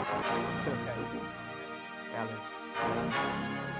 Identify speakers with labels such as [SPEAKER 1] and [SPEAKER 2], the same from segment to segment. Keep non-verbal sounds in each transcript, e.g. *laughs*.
[SPEAKER 1] Okay. Alan.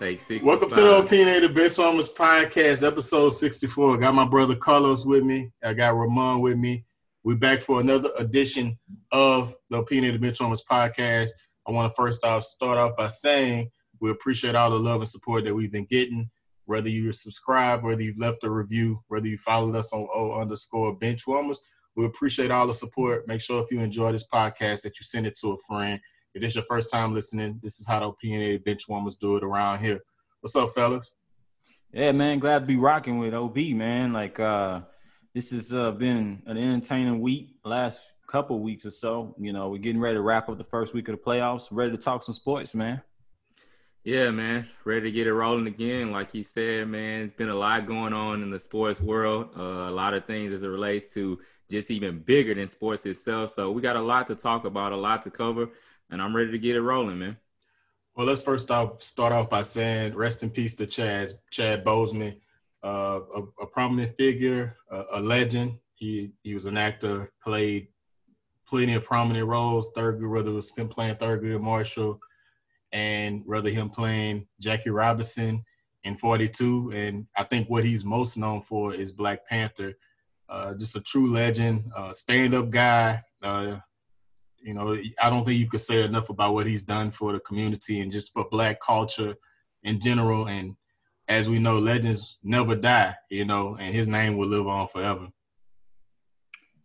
[SPEAKER 2] Take six.
[SPEAKER 3] Welcome to the Opinionated Benchwarmers Podcast, episode 64. I got my brother Carlos with me. I got Ramon with me. We're back for another edition of the Opinionated Benchwarmers Podcast. I want to first off start off by saying we appreciate all the love and support that we've been getting. Whether you're subscribed, whether you've left a review, whether you followed us on O underscore Benchwarmers, we appreciate all the support. Make sure if you enjoy this podcast that you send it to a friend if this is your first time listening, this is how the opinionated bench warmers do it around here. What's up, fellas?
[SPEAKER 4] Yeah, man, glad to be rocking with OB, man. Like uh this has uh, been an entertaining week, last couple weeks or so. You know, we're getting ready to wrap up the first week of the playoffs, ready to talk some sports, man.
[SPEAKER 2] Yeah, man, ready to get it rolling again. Like he said, man, it's been a lot going on in the sports world. Uh, a lot of things as it relates to just even bigger than sports itself. So we got a lot to talk about, a lot to cover and I'm ready to get it rolling, man.
[SPEAKER 3] Well, let's first off start off by saying rest in peace to Chad Chad Boseman, uh, a, a, prominent figure, a, a, legend. He he was an actor, played plenty of prominent roles. Thurgood, whether it was him playing Thurgood Marshall, and whether him playing Jackie Robinson in 42. And I think what he's most known for is Black Panther. Uh, just a true legend, uh, stand-up guy. Uh, you know, I don't think you could say enough about what he's done for the community and just for black culture in general. And as we know, legends never die, you know, and his name will live on forever.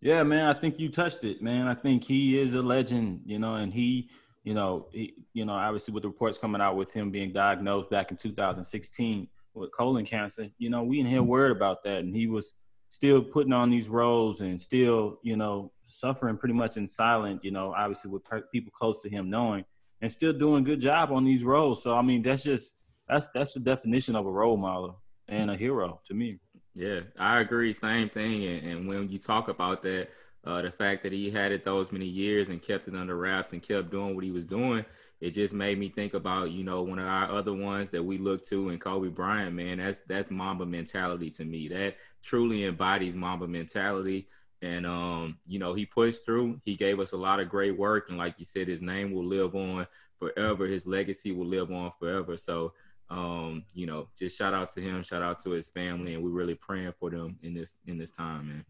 [SPEAKER 4] Yeah, man, I think you touched it, man. I think he is a legend, you know, and he, you know, he, you know, obviously with the reports coming out with him being diagnosed back in 2016 with colon cancer, you know, we didn't hear mm-hmm. word about that, and he was still putting on these roles and still, you know, suffering pretty much in silent, you know, obviously with people close to him knowing and still doing a good job on these roles. So I mean, that's just that's that's the definition of a role model and a hero to me.
[SPEAKER 2] Yeah, I agree. Same thing. And, and when you talk about that, uh, the fact that he had it those many years and kept it under wraps and kept doing what he was doing, it just made me think about you know one of our other ones that we look to and Kobe Bryant. Man, that's that's Mamba mentality to me. That truly embodies Mamba mentality. And um, you know, he pushed through. He gave us a lot of great work, and like you said, his name will live on forever. His legacy will live on forever. So, um, you know, just shout out to him, shout out to his family, and we're really praying for them in this in this time, man.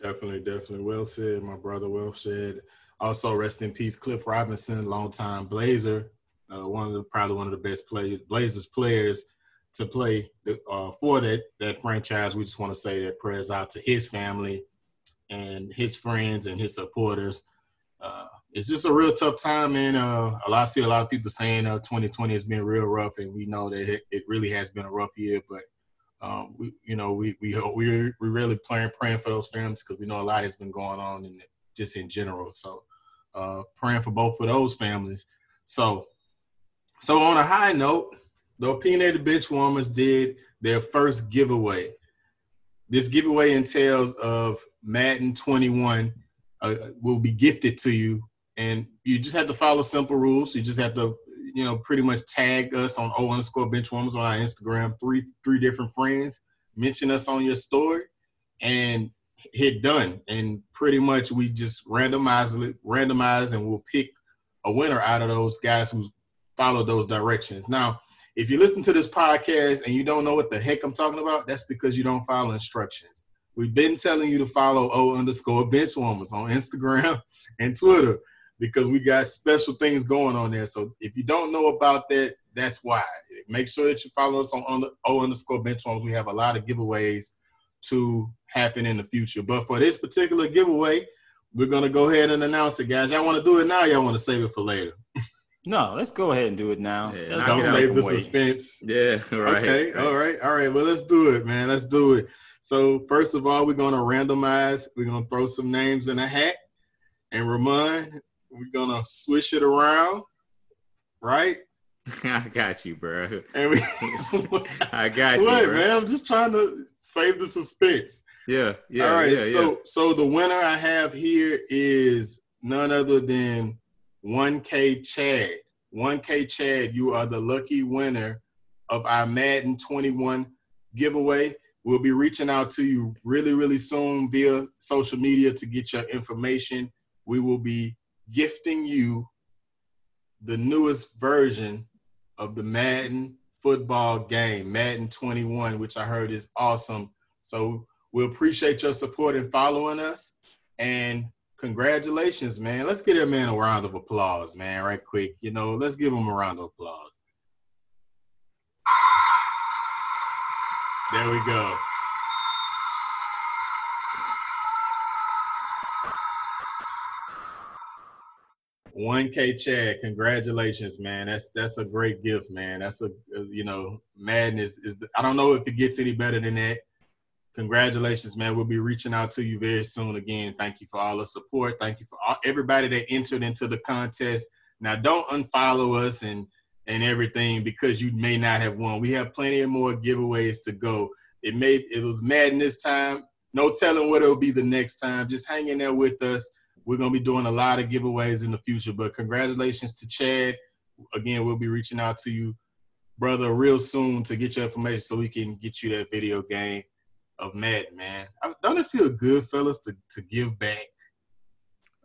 [SPEAKER 3] Definitely, definitely. Well said, my brother. Well said. Also, rest in peace, Cliff Robinson, longtime Blazer, uh, one of the probably one of the best players, Blazers players to play uh, for that that franchise. We just want to say that prayers out to his family and his friends and his supporters. Uh, it's just a real tough time, man. Uh, a lot, I see a lot of people saying uh, 2020 has been real rough, and we know that it, it really has been a rough year. But um, we, you know, we we we we really praying praying for those families because we know a lot has been going on and just in general. So uh, praying for both of those families. So, so on a high note, the opinionated bench warmers did their first giveaway this giveaway entails of Madden 21 uh, will be gifted to you, and you just have to follow simple rules. You just have to, you know, pretty much tag us on O underscore benchwarmers on our Instagram, three three different friends, mention us on your story, and hit done. And pretty much we just randomize it, randomize, and we'll pick a winner out of those guys who follow those directions. Now, if you listen to this podcast and you don't know what the heck I'm talking about, that's because you don't follow instructions. We've been telling you to follow O underscore benchwarmers on Instagram *laughs* and Twitter. because we got special things going on there. So if you don't know about that, that's why. Make sure that you follow us on, O underscore benchwarmers. We have a lot of giveaways to happen in the future. But for this particular giveaway, we're gonna go ahead and announce it, guys. Y'all want to do it now? Y'all want to save it for later? *laughs*
[SPEAKER 4] No, let's go ahead and do it now.
[SPEAKER 2] Yeah,
[SPEAKER 3] Don't
[SPEAKER 2] Yeah.
[SPEAKER 3] save the
[SPEAKER 4] Wait.
[SPEAKER 3] suspense.
[SPEAKER 2] Yeah, *laughs* right.
[SPEAKER 3] Okay, all right, all right. Well, let's do it, man. Let's do it. So first of all, we're gonna randomize. We're gonna throw some names in a hat, and Ramon, we're gonna swish it around, right? *laughs*
[SPEAKER 2] I got you, bro.
[SPEAKER 3] And we, *laughs* *laughs*
[SPEAKER 2] I got you,
[SPEAKER 3] what,
[SPEAKER 2] bro.
[SPEAKER 3] man? I'm just trying to save the suspense.
[SPEAKER 2] Yeah, yeah,
[SPEAKER 3] all right.
[SPEAKER 2] yeah,
[SPEAKER 3] so,
[SPEAKER 2] yeah.
[SPEAKER 3] so the winner I have here is none other than 1K Chad. 1K Chad, you are the lucky winner of our Madden 21 giveaway. We'll be reaching out to you really, really soon via social media to get your information. We will be gifting you the newest version of the Madden football game, Madden 21, which I heard is awesome. So we appreciate your support and following us. And congratulations, man. Let's give that man a round of applause, man, right quick. You know, let's give him a round of applause. There we go. One K Chad, congratulations, man. That's that's a great gift, man. That's a uh, you know, madness is. I don't know if it gets any better than that. Congratulations, man. We'll be reaching out to you very soon. Again, thank you for all the support. Thank you for all, everybody that entered into the contest. Now, don't unfollow us and and everything because you may not have won. We have plenty of more giveaways to go. It may it was madness time. No telling what it'll be the next time. Just hang in there with us. We're gonna be doing a lot of giveaways in the future. But congratulations to Chad. Again, we'll be reaching out to you, brother, real soon to get your information so we can get you that video game of Madden, man. Don't it feel good, fellas, to, to give back?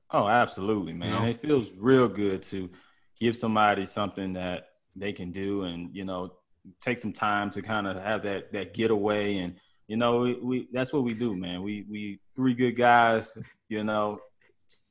[SPEAKER 4] Oh, absolutely, man.
[SPEAKER 3] You know?
[SPEAKER 4] It feels real good to give somebody something that they can do and, you know, take some time to kind of have that that getaway and you know, we, we that's what we do, man. We we three good guys, you know.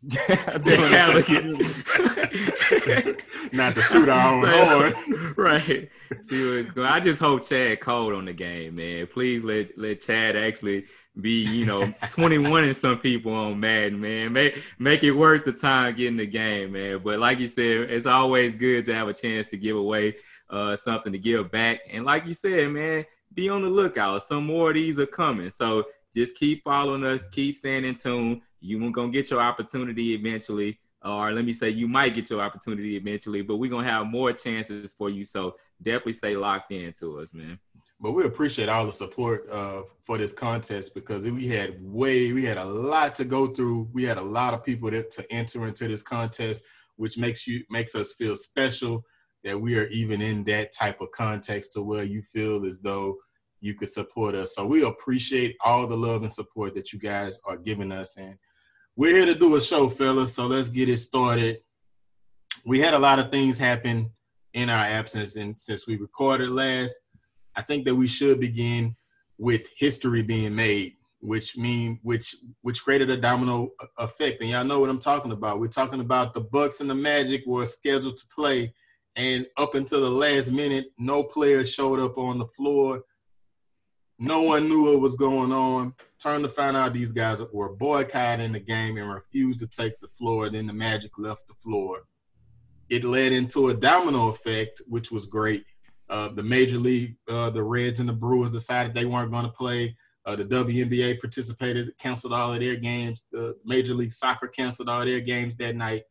[SPEAKER 4] *laughs*
[SPEAKER 2] At- *laughs*
[SPEAKER 3] Not toot our own horn. *laughs*
[SPEAKER 2] right. See what's going. I just hope Chad cold on the game, man. Please let let Chad actually be, you know, 21 and some people on Madden, man. Make make it worth the time getting the game, man. But like you said, it's always good to have a chance to give away uh something to give back. And like you said, man, be on the lookout. Some more of these are coming. So just keep following us, keep staying in tune. You gonna get your opportunity eventually or let me say you might get your opportunity eventually, but we're gonna have more chances for you. So definitely stay locked in to us, man.
[SPEAKER 3] But we appreciate all the support uh, for this contest because we had way, we had a lot to go through. We had a lot of people that, to enter into this contest, which makes you makes us feel special that we are even in that type of context to where you feel as though you could support us. So we appreciate all the love and support that you guys are giving us. And we're here to do a show, fellas. So let's get it started. We had a lot of things happen in our absence, and since we recorded last, I think that we should begin with history being made, which mean which which created a domino effect. And y'all know what I'm talking about. We're talking about the Bucks and the Magic were scheduled to play, and up until the last minute, no players showed up on the floor. No one knew what was going on. Turned to find out these guys were boycotting the game and refused to take the floor. Then the Magic left the floor. It led into a domino effect, which was great. Uh, the major league, uh, the Reds and the Brewers decided they weren't going to play. Uh, the WNBA participated, canceled all of their games. The Major League Soccer canceled all their games that night.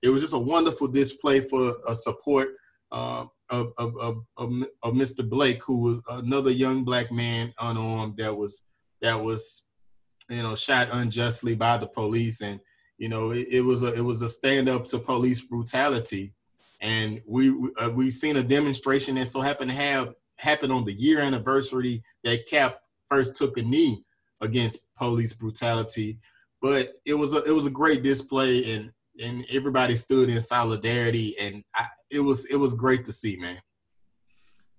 [SPEAKER 3] It was just a wonderful display for a support uh, of, of, of, of Mr. Blake, who was another young black man unarmed that was that was you know shot unjustly by the police, and you know it, it was a it was a stand up to police brutality and we uh, we've seen a demonstration that so happened to have happened on the year anniversary that Cap first took a knee against police brutality. But it was a it was a great display, and and everybody stood in solidarity, and I, it was it was great to see, man.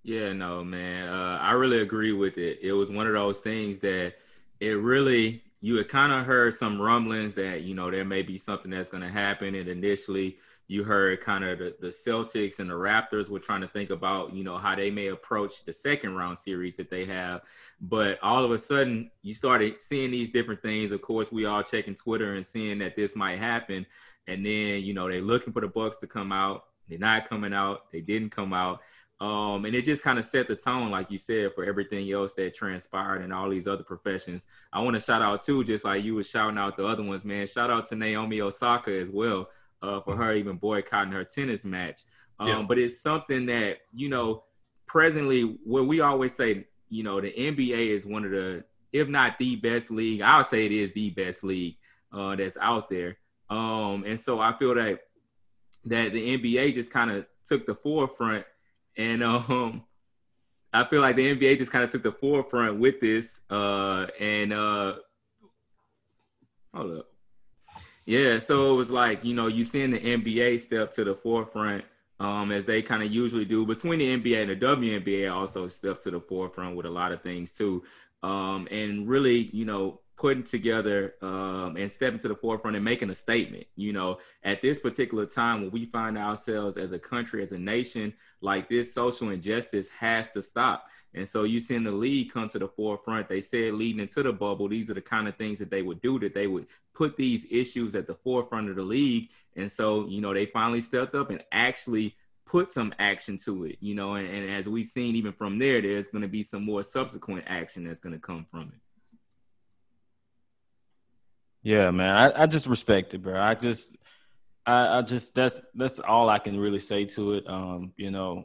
[SPEAKER 2] Yeah, no, man. Uh, I really agree with it. It was one of those things that it really you had kind of heard some rumblings that you know there may be something that's going to happen, and initially you heard kind of the, the Celtics and the Raptors were trying to think about, you know, how they may approach the second round series that they have. But all of a sudden, you started seeing these different things. Of course, we all checking Twitter and seeing that this might happen. And then, you know, they're looking for the Bucks to come out. They're not coming out. They didn't come out. Um, and it just kind of set the tone, like you said, for everything else that transpired in all these other professions. I want to shout out too, just like you were shouting out the other ones, man. Shout out to Naomi Osaka as well uh, for her even boycotting her tennis match. Um, yeah. But it's something that you know, presently, where we always say, you know, the NBA is one of the, if not the best league, I'll say it is the best league uh, that's out there. Um, and so I feel that that the NBA just kind of took the forefront, and um, I feel like the NBA just kind of took the forefront with this. Uh, and uh, hold up. Yeah, so it was like you know you seeing the NBA step to the forefront um, as they kind of usually do. Between the NBA and the WNBA, also steps to the forefront with a lot of things too, um, and really you know putting together um, and stepping to the forefront and making a statement. You know, at this particular time when we find ourselves as a country, as a nation, like this social injustice has to stop. And so you seeing the league come to the forefront. They said leading into the bubble, these are the kind of things that they would do, that they would put these issues at the forefront of the league. And so, you know, they finally stepped up and actually put some action to it, you know, and, and as we've seen even from there, there's going to be some more subsequent action that's going to come from it.
[SPEAKER 4] Yeah, man. I, I just respect it, bro. I just I, I just that's that's all I can really say to it. Um, you know,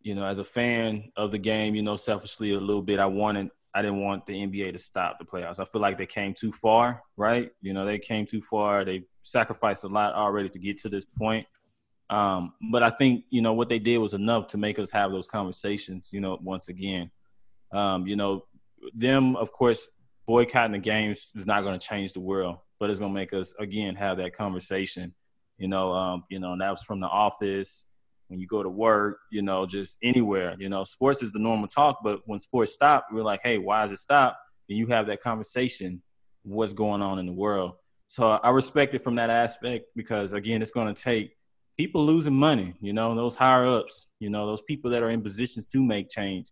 [SPEAKER 4] you know, as a fan of the game, you know, selfishly a little bit, I wanted, I didn't want the NBA to stop the playoffs. I feel like they came too far, right? You know, they came too far. They sacrificed a lot already to get to this point. Um, but I think, you know, what they did was enough to make us have those conversations, you know, once again. Um, you know, them, of course, boycotting the games is not going to change the world, but it's going to make us, again, have that conversation. You know, um, you know, and that was from the office when you go to work, you know, just anywhere. You know, sports is the normal talk, but when sports stop, we're like, hey, why is it stop? And you have that conversation, what's going on in the world. So I respect it from that aspect because again, it's going to take people losing money, you know, those higher ups, you know, those people that are in positions to make change,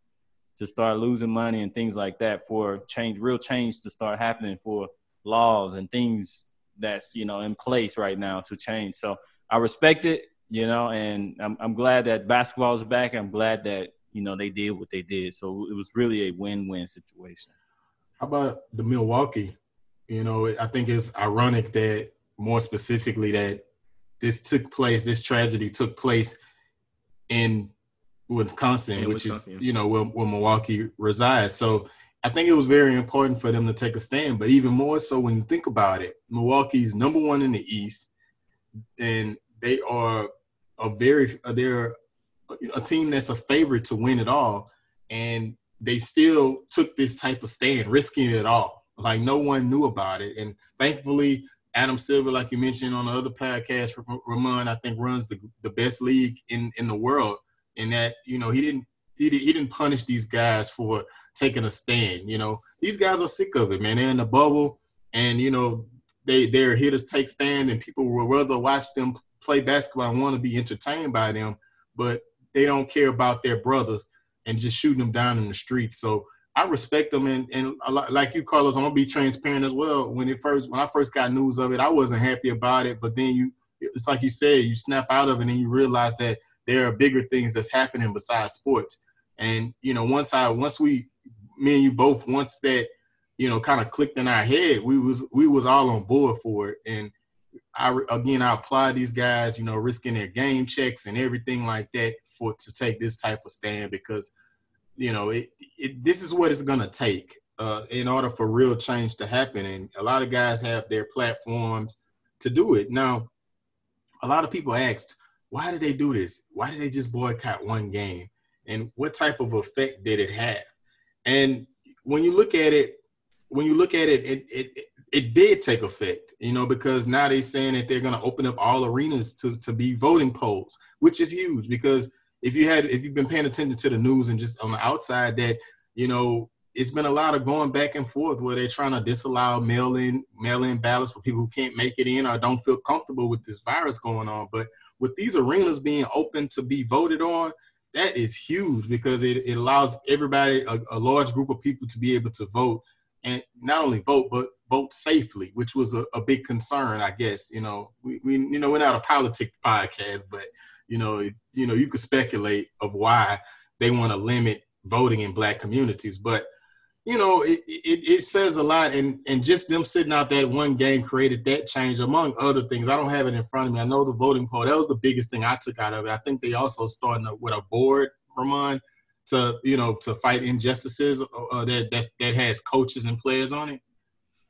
[SPEAKER 4] to start losing money and things like that for change, real change to start happening for laws and things that's, you know, in place right now to change. So I respect it you know, and I'm I'm glad that basketball is back. I'm glad that you know they did what they did. So it was really a win-win situation.
[SPEAKER 3] How about the Milwaukee? You know, I think it's ironic that more specifically that this took place, this tragedy took place in Wisconsin, in which Wisconsin. is you know where, where Milwaukee resides. So I think it was very important for them to take a stand. But even more so when you think about it, Milwaukee's number one in the East, and they are a very uh, they're a team that's a favorite to win it all, and they still took this type of stand, risking it all. Like no one knew about it, and thankfully, Adam Silver, like you mentioned on the other podcast, Ramon, I think runs the the best league in in the world. In that, you know, he didn't he, he didn't punish these guys for taking a stand. You know, these guys are sick of it, man. They're in the bubble, and you know they they're here to take stand, and people will rather watch them play basketball and want to be entertained by them, but they don't care about their brothers and just shooting them down in the streets. So I respect them, and and like you, Carlos, I'm gonna be transparent as well. When it first, when I first got news of it, I wasn't happy about it. But then you, it's like you said, you snap out of it and you realize that there are bigger things that's happening besides sports. And you know, once I, once we, me and you both, once that, you know, kind of clicked in our head, we was we was all on board for it. And I again I applaud these guys, you know, risking their game checks and everything like that for to take this type of stand because you know it, it this is what it's gonna take uh, in order for real change to happen. And a lot of guys have their platforms to do it. Now, a lot of people asked, why did they do this? Why did they just boycott one game? And what type of effect did it have? And when you look at it, when you look at it, it, it it did take effect, you know, because now they're saying that they're going to open up all arenas to to be voting polls, which is huge. Because if you had if you've been paying attention to the news and just on the outside, that you know it's been a lot of going back and forth where they're trying to disallow mail-in mail-in ballots for people who can't make it in or don't feel comfortable with this virus going on. But with these arenas being open to be voted on, that is huge because it, it allows everybody, a, a large group of people, to be able to vote and not only vote but vote safely, which was a, a big concern, I guess. You know, we, we you know we're not a politic podcast, but you know, you know, you could speculate of why they want to limit voting in black communities, but you know, it, it, it, says a lot. And, and just them sitting out that one game created that change, among other things. I don't have it in front of me. I know the voting poll, that was the biggest thing I took out of it. I think they also starting with a board, Ramon, to, you know, to fight injustices uh, that, that, that has coaches and players on it.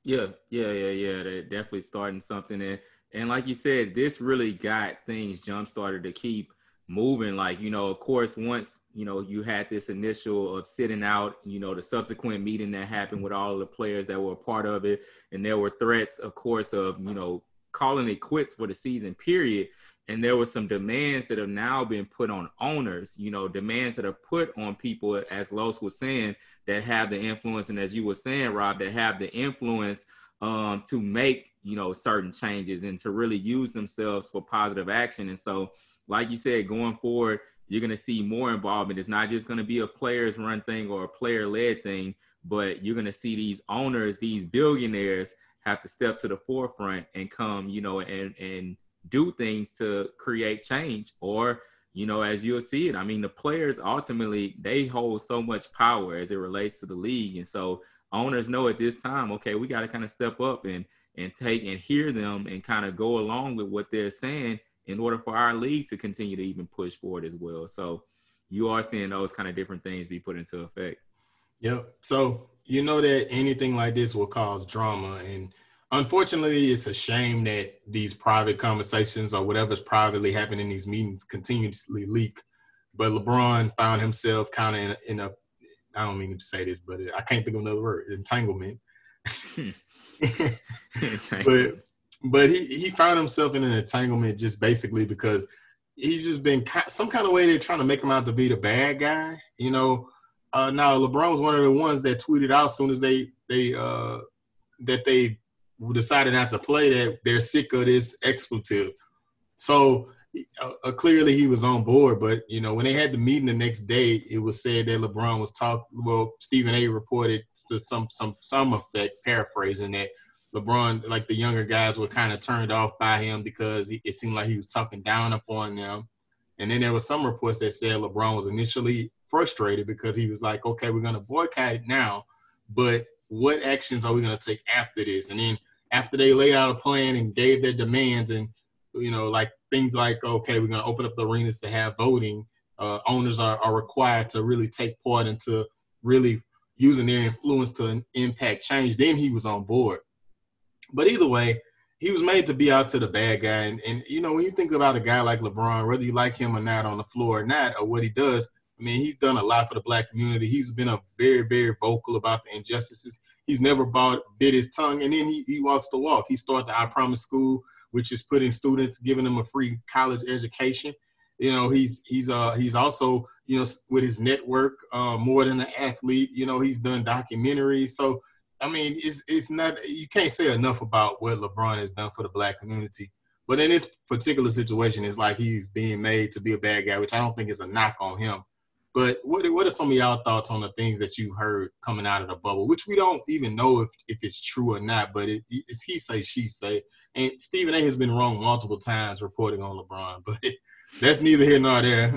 [SPEAKER 2] Yeah, yeah, yeah, yeah. They're definitely starting something. And, and like you said, this really got things jump started to keep moving like you know of course once you know you had this initial of sitting out you know the subsequent meeting that happened with all the players that were a part of it and there were threats of course of you know calling it quits for the season period. And there were some demands that have now been put on owners you know demands that are put on people as los was saying that have the influence. And as you were saying rob that have the influence um, to make you know certain changes and to really use themselves for positive action. And so like you said, going forward, you're going to see more involvement. It's not just going to be a players run thing or a player led thing, but you're going to see these owners, these billionaires have to step to the forefront and come, you know, and, and do things to create change or, you know, as you'll see it, I mean, the players ultimately, they hold so much power as it relates to the league. And so owners know at this time, okay, we got to kind of step up and, and take and hear them and kind of go along with what they're saying in order for our league to continue to even push forward as well. So you are seeing those kind of different things be put into effect.
[SPEAKER 3] Yep. So you know that anything like this will cause drama and unfortunately it's a shame that these private conversations or whatever's privately happening in these meetings continuously leak but lebron found himself kind of in, in, a i don't mean to say this but i can't think of another word entanglement *laughs* *laughs* but but he he found himself in an entanglement just basically because he's just been some kind of way they're trying to make him out to be the bad guy. You know, uh, now LeBron was one of the ones that tweeted out as soon as they they uh, that they decided not to play that they're sick of this expletive. So uh, uh, clearly he was on board, but you know when they had the meeting the next day, it was said that LeBron was talking. Well, Stephen A. reported to some some some effect, paraphrasing that LeBron, like the younger guys, were kind of turned off by him because it seemed like he was talking down upon them. And then there were some reports that said LeBron was initially frustrated because he was like, "Okay, we're going to boycott it now, but what actions are we going to take after this?" And then after they laid out a plan and gave their demands, and you know, like things like, "Okay, we're going to open up the arenas to have voting," uh, owners are, are required to really take part into really using their influence to impact change. Then he was on board. But either way, he was made to be out to the bad guy. And, and you know, when you think about a guy like LeBron, whether you like him or not on the floor or not, or what he does, I mean, he's done a lot for the black community. He's been a very, very vocal about the injustices. He's never bought, bit his tongue, and then he, he walks the walk. He started the I Promise School, which is putting students, giving them a free college education. You know, he's he's uh he's also you know with his network uh, more than an athlete. You know, he's done documentaries. So I mean, it's it's not you can't say enough about what LeBron has done for the black community. But in this particular situation, it's like he's being made to be a bad guy, which I don't think is a knock on him. But what what are some of y'all thoughts on the things that you heard coming out of the bubble, which we don't even know if, if it's true or not, but it, it's he say she say. And Stephen A. has been wrong multiple times reporting on LeBron, but *laughs* that's neither here nor there.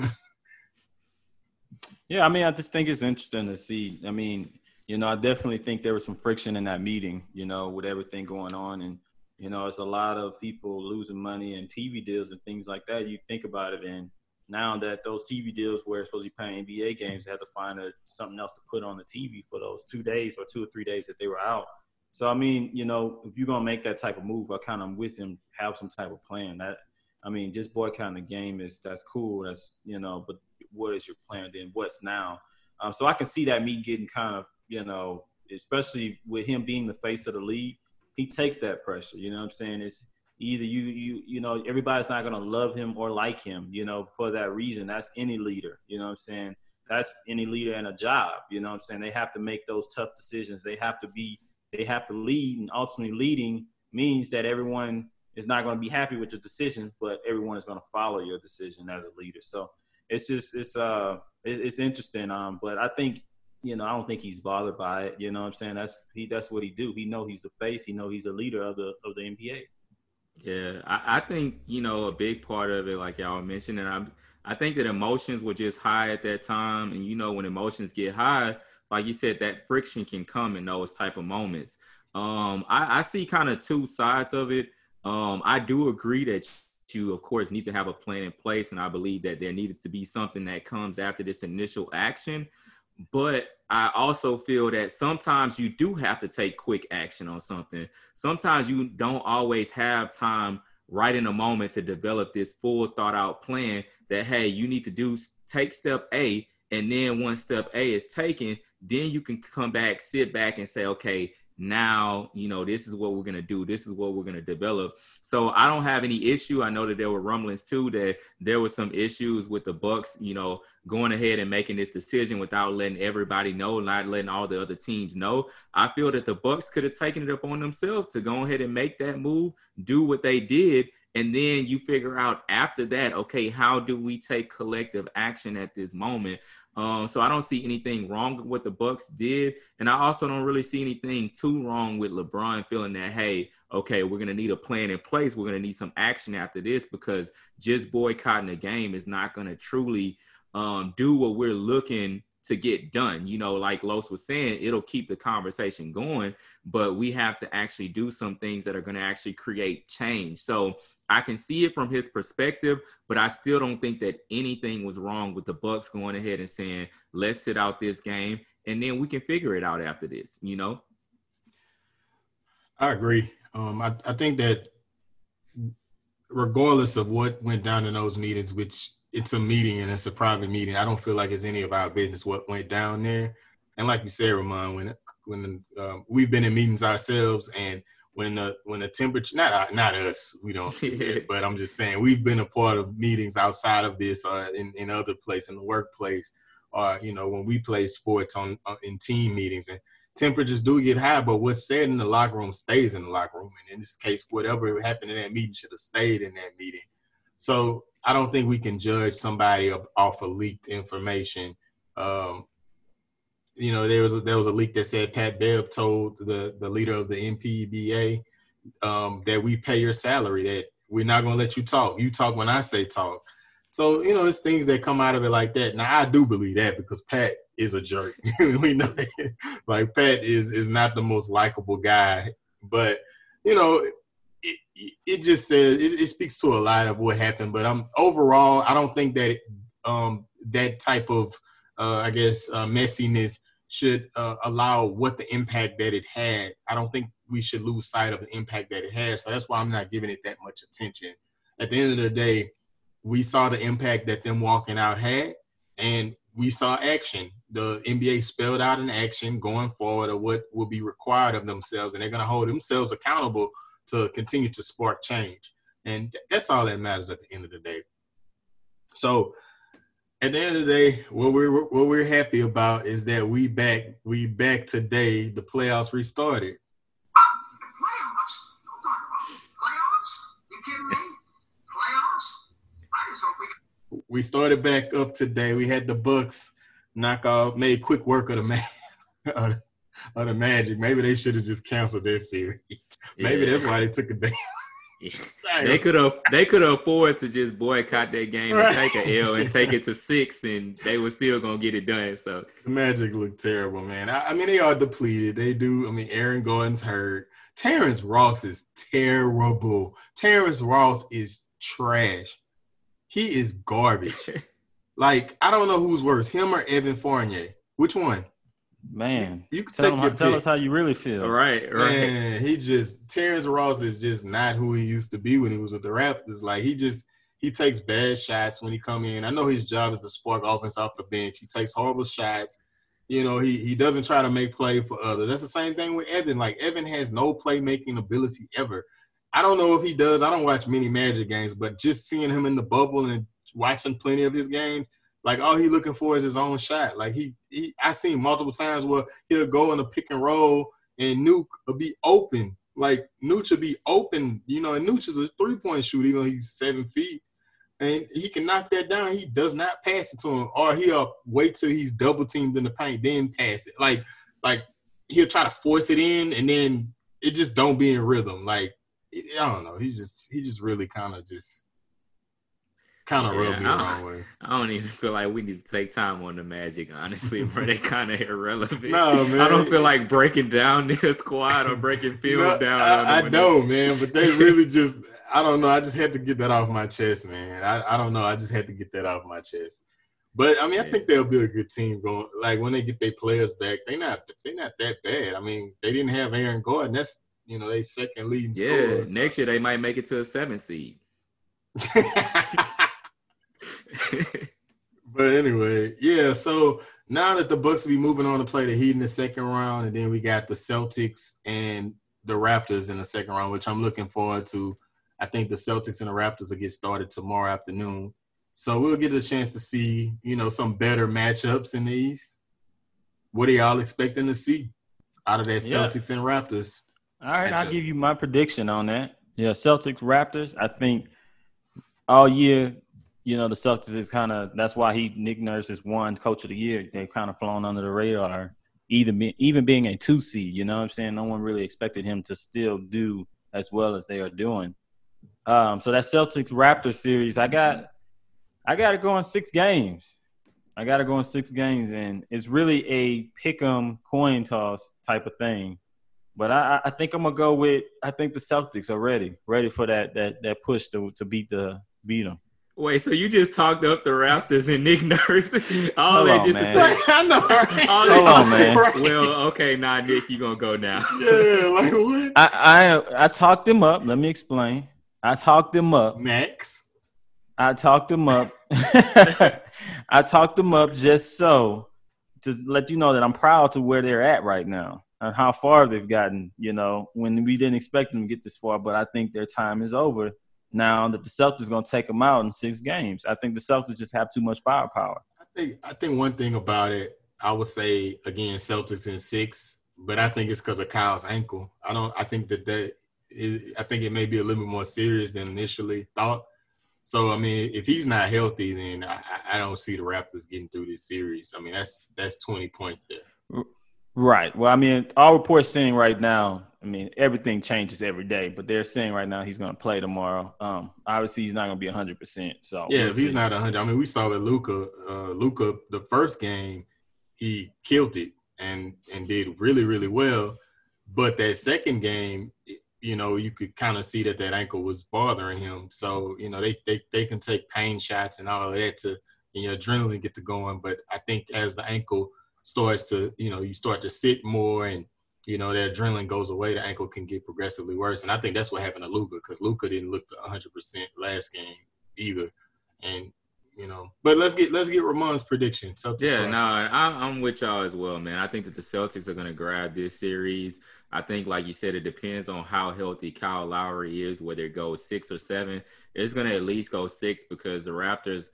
[SPEAKER 3] *laughs*
[SPEAKER 4] yeah, I mean, I just think it's interesting to see. I mean, you know, I definitely think there was some friction in that meeting, you know, with everything going on. And, you know, it's a lot of people losing money and TV deals and things like that. You think about it. And now that those TV deals where it's supposed to be playing NBA games, they had to find a, something else to put on the TV for those two days or two or three days that they were out. So, I mean, you know, if you're going to make that type of move, I kind of with him, have some type of plan. That, I mean, just boycotting the game is, that's cool. That's, you know, but what is your plan then? What's now? Um, so I can see that me getting kind of you know, especially with him being the face of the league, he takes that pressure. You know what I'm saying? It's either you you you know everybody's not gonna love him or like him. You know, for that reason, that's any leader. You know what I'm saying? that's any leader in a job. You know what I'm saying? They have to make those tough decisions. They have to be, they have to lead, and ultimately leading means that everyone is not going to be happy with your decision, but everyone is going to follow your decision as a leader. So it's just it's uh it's interesting. Um, but I think you know I don't think he's bothered by it. You know what I'm saying? That's he that's what he do. He know he's the face. He know he's a leader of the of the NBA.
[SPEAKER 2] Yeah, I, I think you know a big part of it, like y'all mentioned, and I I think that emotions were just high at that time, and you know when emotions get high, like you said, that friction can come in those type of moments. Um, I, I see kind of two sides of it. Um, I do agree that you, of course, need to have a plan in place, and I believe that there needed to be something that comes after this initial action. But I also feel that sometimes you do have to take quick action on something. Sometimes you don't always have time right in a moment to develop this full thought out plan that hey you need to do take step a and then once step a is taken then you can come back sit back and say okay now you know this is what we're going to do this is what we're going to develop. So i don't have any issue. I know that there were rumblings too that there were some issues with the bucks you know going ahead and making this decision without letting everybody know not letting all the other teams know. I feel that the bucks could have taken it upon themselves to go ahead and make that move do what they did and then you figure out after that okay how do we take collective action at this moment um, so I don't see anything wrong with what the Bucks did, and I also don't really see anything too wrong with LeBron feeling that hey, okay, we're gonna need a plan in place. We're gonna need some action after this because just boycotting the game is not gonna truly um, do what we're looking to get done. You know, like Los was saying, it'll keep the conversation going, but we have to actually do some things that are going to actually create change. So I can see it from his perspective, but I still don't think that anything was wrong with the Bucks going ahead and saying, "Let's sit out this game, and then we can figure it out after this." You know.
[SPEAKER 3] I agree. Um, I, I think that regardless of what went down in those meetings, which it's a meeting and it's a private meeting. I don't feel like it's any of our business what went down there. And like you said, Ramon, when when um, we've been in meetings ourselves, and when the when the temperature not not us, we don't. *laughs* but I'm just saying we've been a part of meetings outside of this, or in in other place in the workplace, or you know when we play sports on uh, in team meetings and temperatures do get high, but what's said in the locker room stays in the locker room. And in this case, whatever happened in that meeting should have stayed in that meeting. So I don't think we can judge somebody off of leaked information. Um, you know, there was a, there was a leak that said Pat Bev told the the leader of the NPBA um, that we pay your salary, that we're not going to let you talk. You talk when I say talk. So you know, it's things that come out of it like that. Now I do believe that because Pat is a jerk. *laughs* we know that. like Pat is is not the most likable guy, but you know, it, just says it, it, speaks to a lot of what happened. But I'm overall, I don't think that um, that type of uh, I guess uh, messiness should uh, allow what the impact that it had. I don't think we should lose sight of the impact that it has. So that's why I'm not giving it that much attention. At the end of the day, we saw the impact that them walking out had, and we saw action. The NBA spelled out an action going forward of what will be required of themselves, and they're going to hold themselves accountable to continue to spark change. And that's all that matters at the end of the day. So at the end of the day, what we're what we're happy about is that we back we back today. The playoffs restarted.
[SPEAKER 5] Playoffs? Playoffs. We
[SPEAKER 3] started back up today. We had the Bucks knock off, made quick work of the man *laughs* of the Magic. Maybe they should have just canceled this series. *laughs* Maybe yeah. that's why they took a day. *laughs*
[SPEAKER 2] they could have they could afford to just boycott that game right. and take a L and take it to six, and they were still gonna get it done. So
[SPEAKER 3] the Magic look terrible, man. I, I, mean, they are depleted. They do. I mean, Aaron Gordon's hurt. Terrence Ross is terrible. Terrence Ross is trash. He is garbage. *laughs* like I don't know who's worse, him or Evan Fournier. Which one?
[SPEAKER 4] Man, you can tell, him, tell us how you really feel.
[SPEAKER 2] Right, right.
[SPEAKER 3] Man, he just Terrence Ross is just not who he used to be when he was with the Raptors. Like he just he takes bad shots when he come in. I know his job is to spark offense off the bench. He takes horrible shots. You know, he he doesn't try to make play for others. That's the same thing with Evan. Like Evan has no playmaking ability ever. I don't know if he does. I don't watch many Magic games, but just seeing him in the bubble and watching plenty of his games, Like all he looking for is his own shot. Like he, he I seen multiple times where he'll go in a pick and roll and Nuke will be open. Like Nuke will be open, you know, and Nuke is a three point shooter, even though he's seven feet. And he can knock that down. He does not pass it to him, or he'll wait till he's double teamed in the paint, then pass it. Like, like he'll try to force it in, and then it just don't be in rhythm. Like, I don't know. He's just he just really kind of just kind of
[SPEAKER 2] Yeah,
[SPEAKER 3] rubbed me the
[SPEAKER 2] I don't-
[SPEAKER 3] wrong way. *laughs*
[SPEAKER 2] I don't even feel like we need to take time on the Magic, honestly, *laughs* bro. They kind of irrelevant.
[SPEAKER 3] No, man.
[SPEAKER 2] I don't feel like breaking down *laughs* this squad or breaking film
[SPEAKER 3] No,
[SPEAKER 2] down.
[SPEAKER 3] I, I know, man, but they really just I don't know. I just had to get that off my chest, man. I, I don't know. I just had to get that off my chest. But I mean, I
[SPEAKER 2] Yeah.
[SPEAKER 3] think they'll be a good team going. Like when they get their players back, they not they not that bad. I mean, they didn't have Aaron Gordon. That's you know they second leading
[SPEAKER 2] Yeah,
[SPEAKER 3] scorer. so-
[SPEAKER 2] next year they might make it to a seven seed. *laughs*
[SPEAKER 3] But anyway, yeah. So now that the Bucks will be moving on to play the Heat in the second round, and then we got the Celtics and the Raptors in the second round, which I'm looking forward to. I think the Celtics and the Raptors will get started tomorrow afternoon. So we'll get a chance to see, you know, some better matchups in the East. What are y'all expecting to see out of that
[SPEAKER 4] Yeah.
[SPEAKER 3] Celtics and Raptors?
[SPEAKER 4] All right, I'll give you my prediction on that. Yeah, Celtics Raptors. I think all year, you know, the Celtics is kind of that's why he Nick Nurse is one coach of the year. They've kind of flown under the radar, either be, even being a two seed. You know what I'm saying? No one really expected him to still do as well as they are doing. Um, so that Celtics Raptors series, I got, I got to go in six games. I got to go in six games, and it's really a pick 'em coin toss type of thing. But I, I- I think I'm gonna go with. I think the Celtics are ready, ready for that that that push to to beat the beat them.
[SPEAKER 2] Wait, so you just talked up the Raptors and Nick Nurse? *laughs* All
[SPEAKER 4] Hold
[SPEAKER 2] that
[SPEAKER 4] on,
[SPEAKER 2] just
[SPEAKER 4] man.
[SPEAKER 2] to say, *laughs*
[SPEAKER 3] I know, *laughs* right?
[SPEAKER 2] all
[SPEAKER 4] Hold
[SPEAKER 2] that-
[SPEAKER 4] on, man.
[SPEAKER 3] Right.
[SPEAKER 2] well, okay, nah, Nick, you gonna go now.
[SPEAKER 3] yeah, like what?
[SPEAKER 4] I I I talked them up. Let me explain. I talked them up.
[SPEAKER 3] Max.
[SPEAKER 4] I talked them up. I talked them up just so to let you know that I'm proud to where they're at right now and how far they've gotten. You know, when we didn't expect them to get this far, but I think their time is over now that the Celtics are going to take them out in six games. I think the Celtics just have too much firepower.
[SPEAKER 3] I think I think one thing about it, I would say again Celtics in six, but I think it's because of Kyle's ankle. I don't. I think that that is, I think it may be a little bit more serious than initially thought. So I mean, if he's not healthy, then I, I- I don't see the Raptors getting through this series. I mean, that's that's twenty points there.
[SPEAKER 4] Right. Well, I mean, all reports saying right now. I mean, everything changes every day, but they're saying right now he's going to play tomorrow. Um, obviously, he's not going to be hundred percent. So
[SPEAKER 3] Yeah,
[SPEAKER 4] we'll
[SPEAKER 3] if he's not hundred, I mean, we saw with Luka. Uh, Luka, the first game, he killed it and and did really really well. But that second game, you know, you could kind of see that that ankle was bothering him. So you know, they they they can take pain shots and all of that to and your adrenaline get to going. But I think as the ankle starts to, you know, you start to sit more and you know, that adrenaline goes away, the ankle can get progressively worse. And I think that's what happened to Luka because Luka didn't look to 100% last game either. And you know, but let's get let's get Ramon's prediction. Celtics
[SPEAKER 2] Yeah, no, I, I'm with y'all as well, man. I think that the Celtics are going to grab this series. I think, like you said, it depends on how healthy Kyle Lowry is, whether it goes six or seven. It's going to at least go six because the Raptors.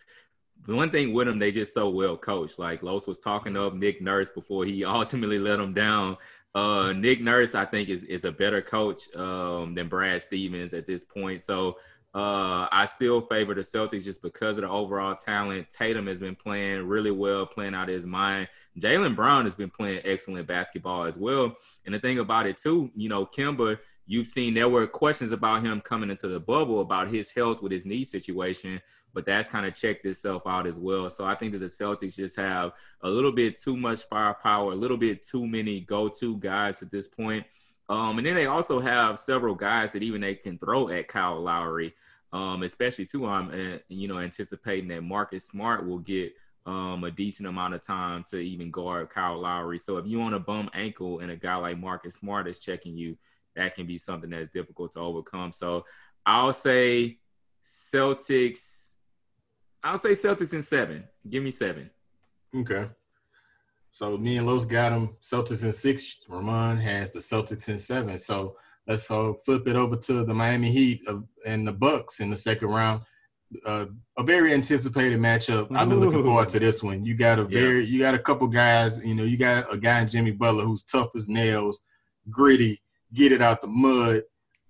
[SPEAKER 2] The one thing with them, they just so well coached. Like Los was talking mm-hmm. of Nick Nurse before he *laughs* ultimately let them down. Uh, Nick Nurse, I think, is is a better coach um, than Brad Stevens at this point. So uh, I still favor the Celtics just because of the overall talent. Tatum has been playing really well, playing out of his mind. Jaylen Brown has been playing excellent basketball as well. And the thing about it too, you know, Kemba, you've seen there were questions about him coming into the bubble about his health with his knee situation, but that's kind of checked itself out as well. So I think that the Celtics just have a little bit too much firepower, a little bit too many go-to guys at this point. Um, and then they also have several guys that even they can throw at Kyle Lowry um, especially too. I'm uh, you know anticipating that Marcus Smart will get um, a decent amount of time to even guard Kyle Lowry. So if you want a bum ankle and a guy like Marcus Smart is checking you, that can be something that's difficult to overcome. So I'll say Celtics. I'll say Celtics in seven. Give me seven.
[SPEAKER 3] Okay. So me and Los got them Celtics in six. Ramon has the Celtics in seven. So let's flip it over to the Miami Heat and the Bucks in the second round. uh, a very anticipated matchup. I've been looking forward to this one. You got a very, you got a couple guys. You know, you got a guy in Jimmy Butler who's tough as nails, gritty, get it out the mud,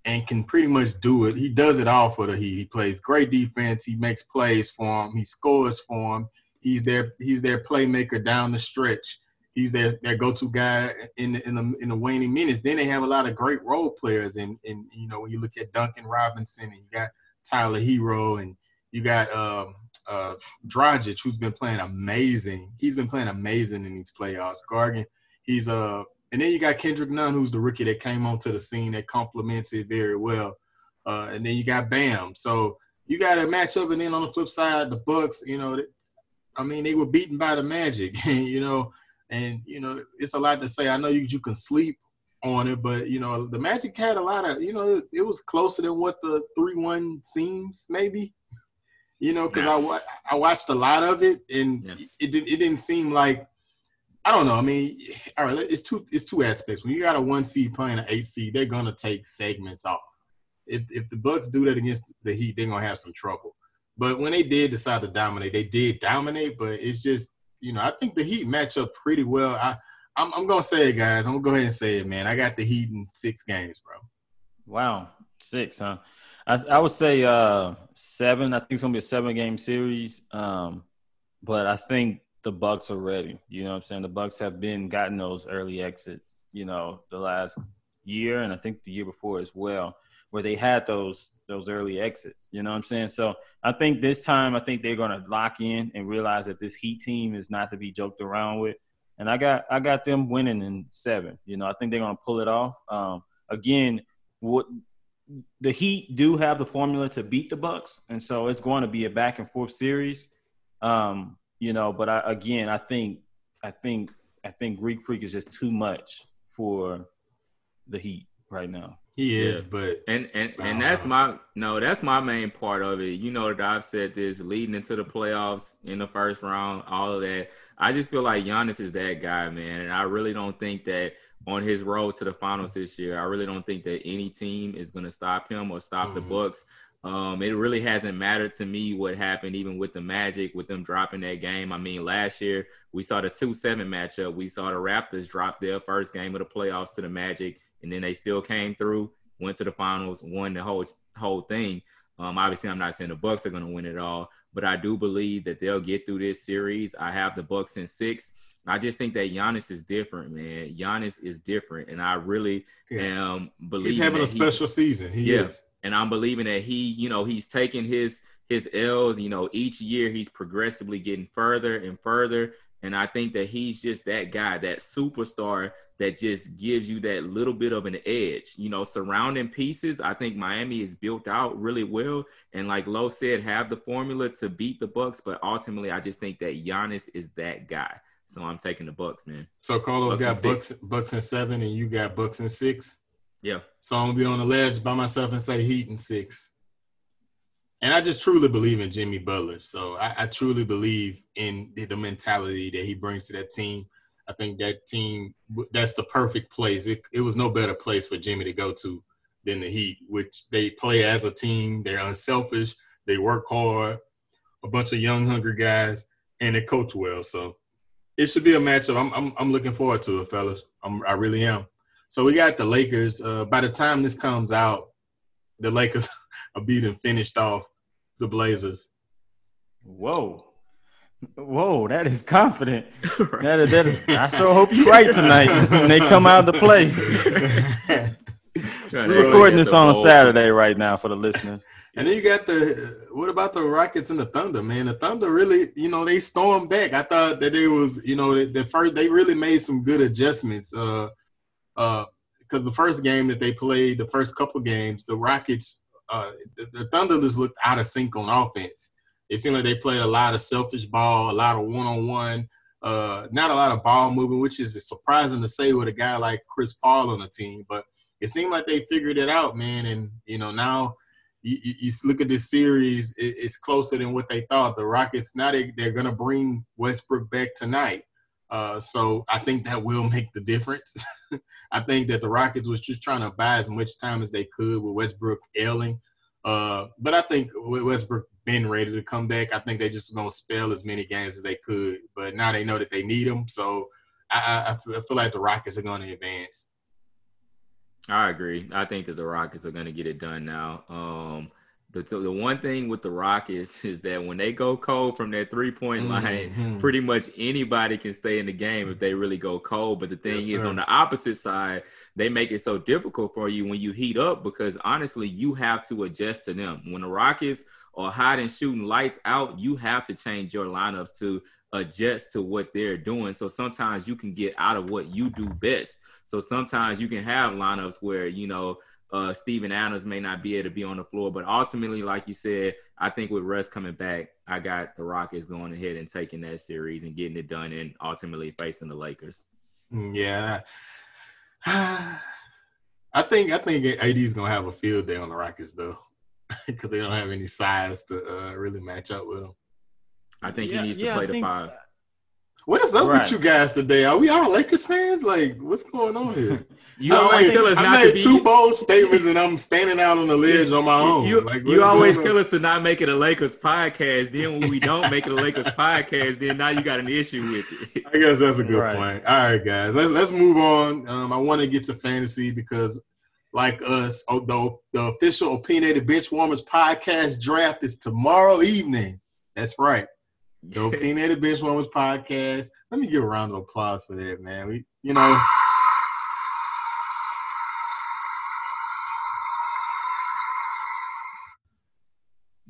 [SPEAKER 3] and can pretty much do it. He does it all for the Heat. He plays great defense. He makes plays for him. He scores for him. He's their he's their playmaker down the stretch. He's their, their go-to guy in the, in the in the waning minutes. Then they have a lot of great role players, and and you know when you look at Duncan Robinson and you got Tyler Herro and you got um, uh, Dragic, who's been playing amazing. He's been playing amazing in these playoffs. Gargan, he's uh, and then you got Kendrick Nunn, who's the rookie that came onto the scene that complements it very well. Uh, and then you got Bam. So you got a matchup, and then on the flip side, the Bucks. You know, I mean, they were beaten by the Magic. *laughs* you know, and you know, it's a lot to say. I know you you can sleep on it, but you know, the Magic had a lot of. You know, it was closer than what the three one seems, maybe. You know, because yeah. I I watched a lot of it, and yeah. it it it didn't seem like I don't know. I mean, all right, it's two it's two aspects. When you got a one seed playing an eight seed, they're gonna take segments off. If if the Bucks do that against the Heat, they're gonna have some trouble. But when they did decide to dominate, they did dominate. But it's just you know, I think the Heat match up pretty well. I I'm, I'm gonna say it, guys. I'm gonna go ahead and say it, man. I got the Heat in six games, bro.
[SPEAKER 4] Wow, six, huh? I I would say uh seven. I think it's gonna be a seven game series. Um, but I think the Bucks are ready. You know what I'm saying? The Bucks have been gotten those early exits, you know, the last year and I think the year before as well, where they had those those early exits. You know what I'm saying? So I think this time I think they're gonna lock in and realize that this Heat team is not to be joked around with. And I got I got them winning in seven. You know, I think they're gonna pull it off. Um, again, what the Heat do have the formula to beat the Bucks, and so it's going to be a back and forth series. Um, you know. But I, again, I think, I think, I think Greek Freak is just too much for the Heat right now.
[SPEAKER 3] He is, yeah. but
[SPEAKER 2] and and and that's my no, that's my main part of it. You know that I've said this leading into the playoffs in the first round, all of that. I just feel like Giannis is that guy, man, and I really don't think that on his road to the finals this year, I really don't think that any team is going to stop him or stop mm-hmm. the Bucks. Um, it really hasn't mattered to me what happened, even with the Magic, with them dropping that game. I mean, last year we saw the 2 7 matchup. We saw the Raptors drop their first game of the playoffs to the Magic, and then they still came through, went to the finals, won the whole whole thing. Um, obviously, I'm not saying the Bucks are going to win it all, but I do believe that they'll get through this series. I have the Bucks in six. I just think that Giannis is different, man. Giannis is different, and I really yeah. am believing
[SPEAKER 3] he's having a special season. He yeah. is
[SPEAKER 2] and I'm believing that he, you know, he's taking his his L's. You know, each year he's progressively getting further and further. And I think that he's just that guy, that superstar that just gives you that little bit of an edge. You know, surrounding pieces, I think Miami is built out really well. And like Lowe said, have the formula to beat the Bucks. But ultimately, I just think that Giannis is that guy. So I'm taking the Bucks, man.
[SPEAKER 3] So Carlos Bucks got Bucks, Bucks and seven, and you got Bucks and six.
[SPEAKER 2] Yeah.
[SPEAKER 3] So I'm gonna be on the ledge by myself and say Heat and six. And I just truly believe in Jimmy Butler. So I, I truly believe in the, the, mentality that he brings to that team. I think that team that's the perfect place. It, it was no better place for Jimmy to go to than the Heat, which they play as a team. They're unselfish. They work hard. A bunch of young, hungry guys, and they coach well. So it should be a matchup. I'm I'm, I'm looking forward to it, fellas. I'm, I really am. So we got the Lakers. Uh, by the time this comes out, the Lakers *laughs* are beating finished off the Blazers.
[SPEAKER 4] Whoa. Whoa, that is confident. *laughs* that is, that is, I sure hope you're right tonight when they come out to play. *laughs* We're recording this on a Saturday right now for the listeners.
[SPEAKER 3] And then you got the what about the Rockets and the Thunder, man? The Thunder really, you know, they stormed back. I thought that it was, you know, the, the first they really made some good adjustments. Uh, because uh, the first game that they played, the first couple games, the Rockets, uh, the, the Thunder just looked out of sync on offense. It seemed like they played a lot of selfish ball, a lot of one on one, not a lot of ball moving, which is surprising to say with a guy like Chris Paul on the team. But it seemed like they figured it out, man. And you know now you, you look at this series, it's closer than what they thought. The Rockets now they, they're going to bring Westbrook back tonight. Uh, so I think that will make the difference. *laughs* I think that the Rockets was just trying to buy as much time as they could with Westbrook ailing. Uh, but I think with Westbrook been ready to come back. I think they just gonna spell as many games as they could, but now they know that they need them. So I, I, I feel like the Rockets are to advance.
[SPEAKER 2] I agree. I think that the Rockets are to get it done now. Um, the, the one thing with the Rockets *laughs* is that when they go cold from that three point line,
[SPEAKER 3] Mhm.
[SPEAKER 2] pretty much anybody can stay in the game if they really go cold. But the thing
[SPEAKER 3] Yes,
[SPEAKER 2] is,
[SPEAKER 3] sir.
[SPEAKER 2] on the opposite side, they make it so difficult for you when you heat up because honestly, you have to adjust to them. When the Rockets are hot and shooting lights out, you have to change your lineups to adjust to what they're doing. So sometimes you can get out of what you do best. So sometimes you can have lineups where, you know, uh, Steven Adams may not be able to be on the floor, but ultimately, like you said, I think with Russ coming back, I got the Rockets going ahead and taking that series and getting it done, and ultimately facing the Lakers.
[SPEAKER 3] Mm, Yeah. *sighs* I think I think AD is gonna have a field day on the Rockets though, *laughs* because they don't have any size to uh, really match up with them.
[SPEAKER 2] I think
[SPEAKER 4] Yeah,
[SPEAKER 2] he needs to
[SPEAKER 4] yeah, I
[SPEAKER 2] play the
[SPEAKER 4] think-
[SPEAKER 2] five.
[SPEAKER 3] What is up
[SPEAKER 4] Right.
[SPEAKER 3] with you guys today? Are we all Lakers fans? Like, what's going on here? *laughs*
[SPEAKER 2] You
[SPEAKER 3] I
[SPEAKER 2] always
[SPEAKER 3] made,
[SPEAKER 2] tell us
[SPEAKER 3] I
[SPEAKER 2] not
[SPEAKER 3] made
[SPEAKER 2] to be.
[SPEAKER 3] two bold *laughs* statements, and I'm standing out on the ledge on my own.
[SPEAKER 2] You,
[SPEAKER 3] like,
[SPEAKER 2] you always tell us to not make it a Lakers podcast. Then when we don't make it a Lakers *laughs* podcast, then now you got an issue with it.
[SPEAKER 3] I guess that's a good
[SPEAKER 4] Right.
[SPEAKER 3] point. All right, guys, let's let's move on. Um, I want to get to fantasy because, like us, although the official opinionated bench warmers podcast draft is tomorrow evening. That's right, the opinionated bench warmers podcast. Let me give a round of applause for that, man. We, you know,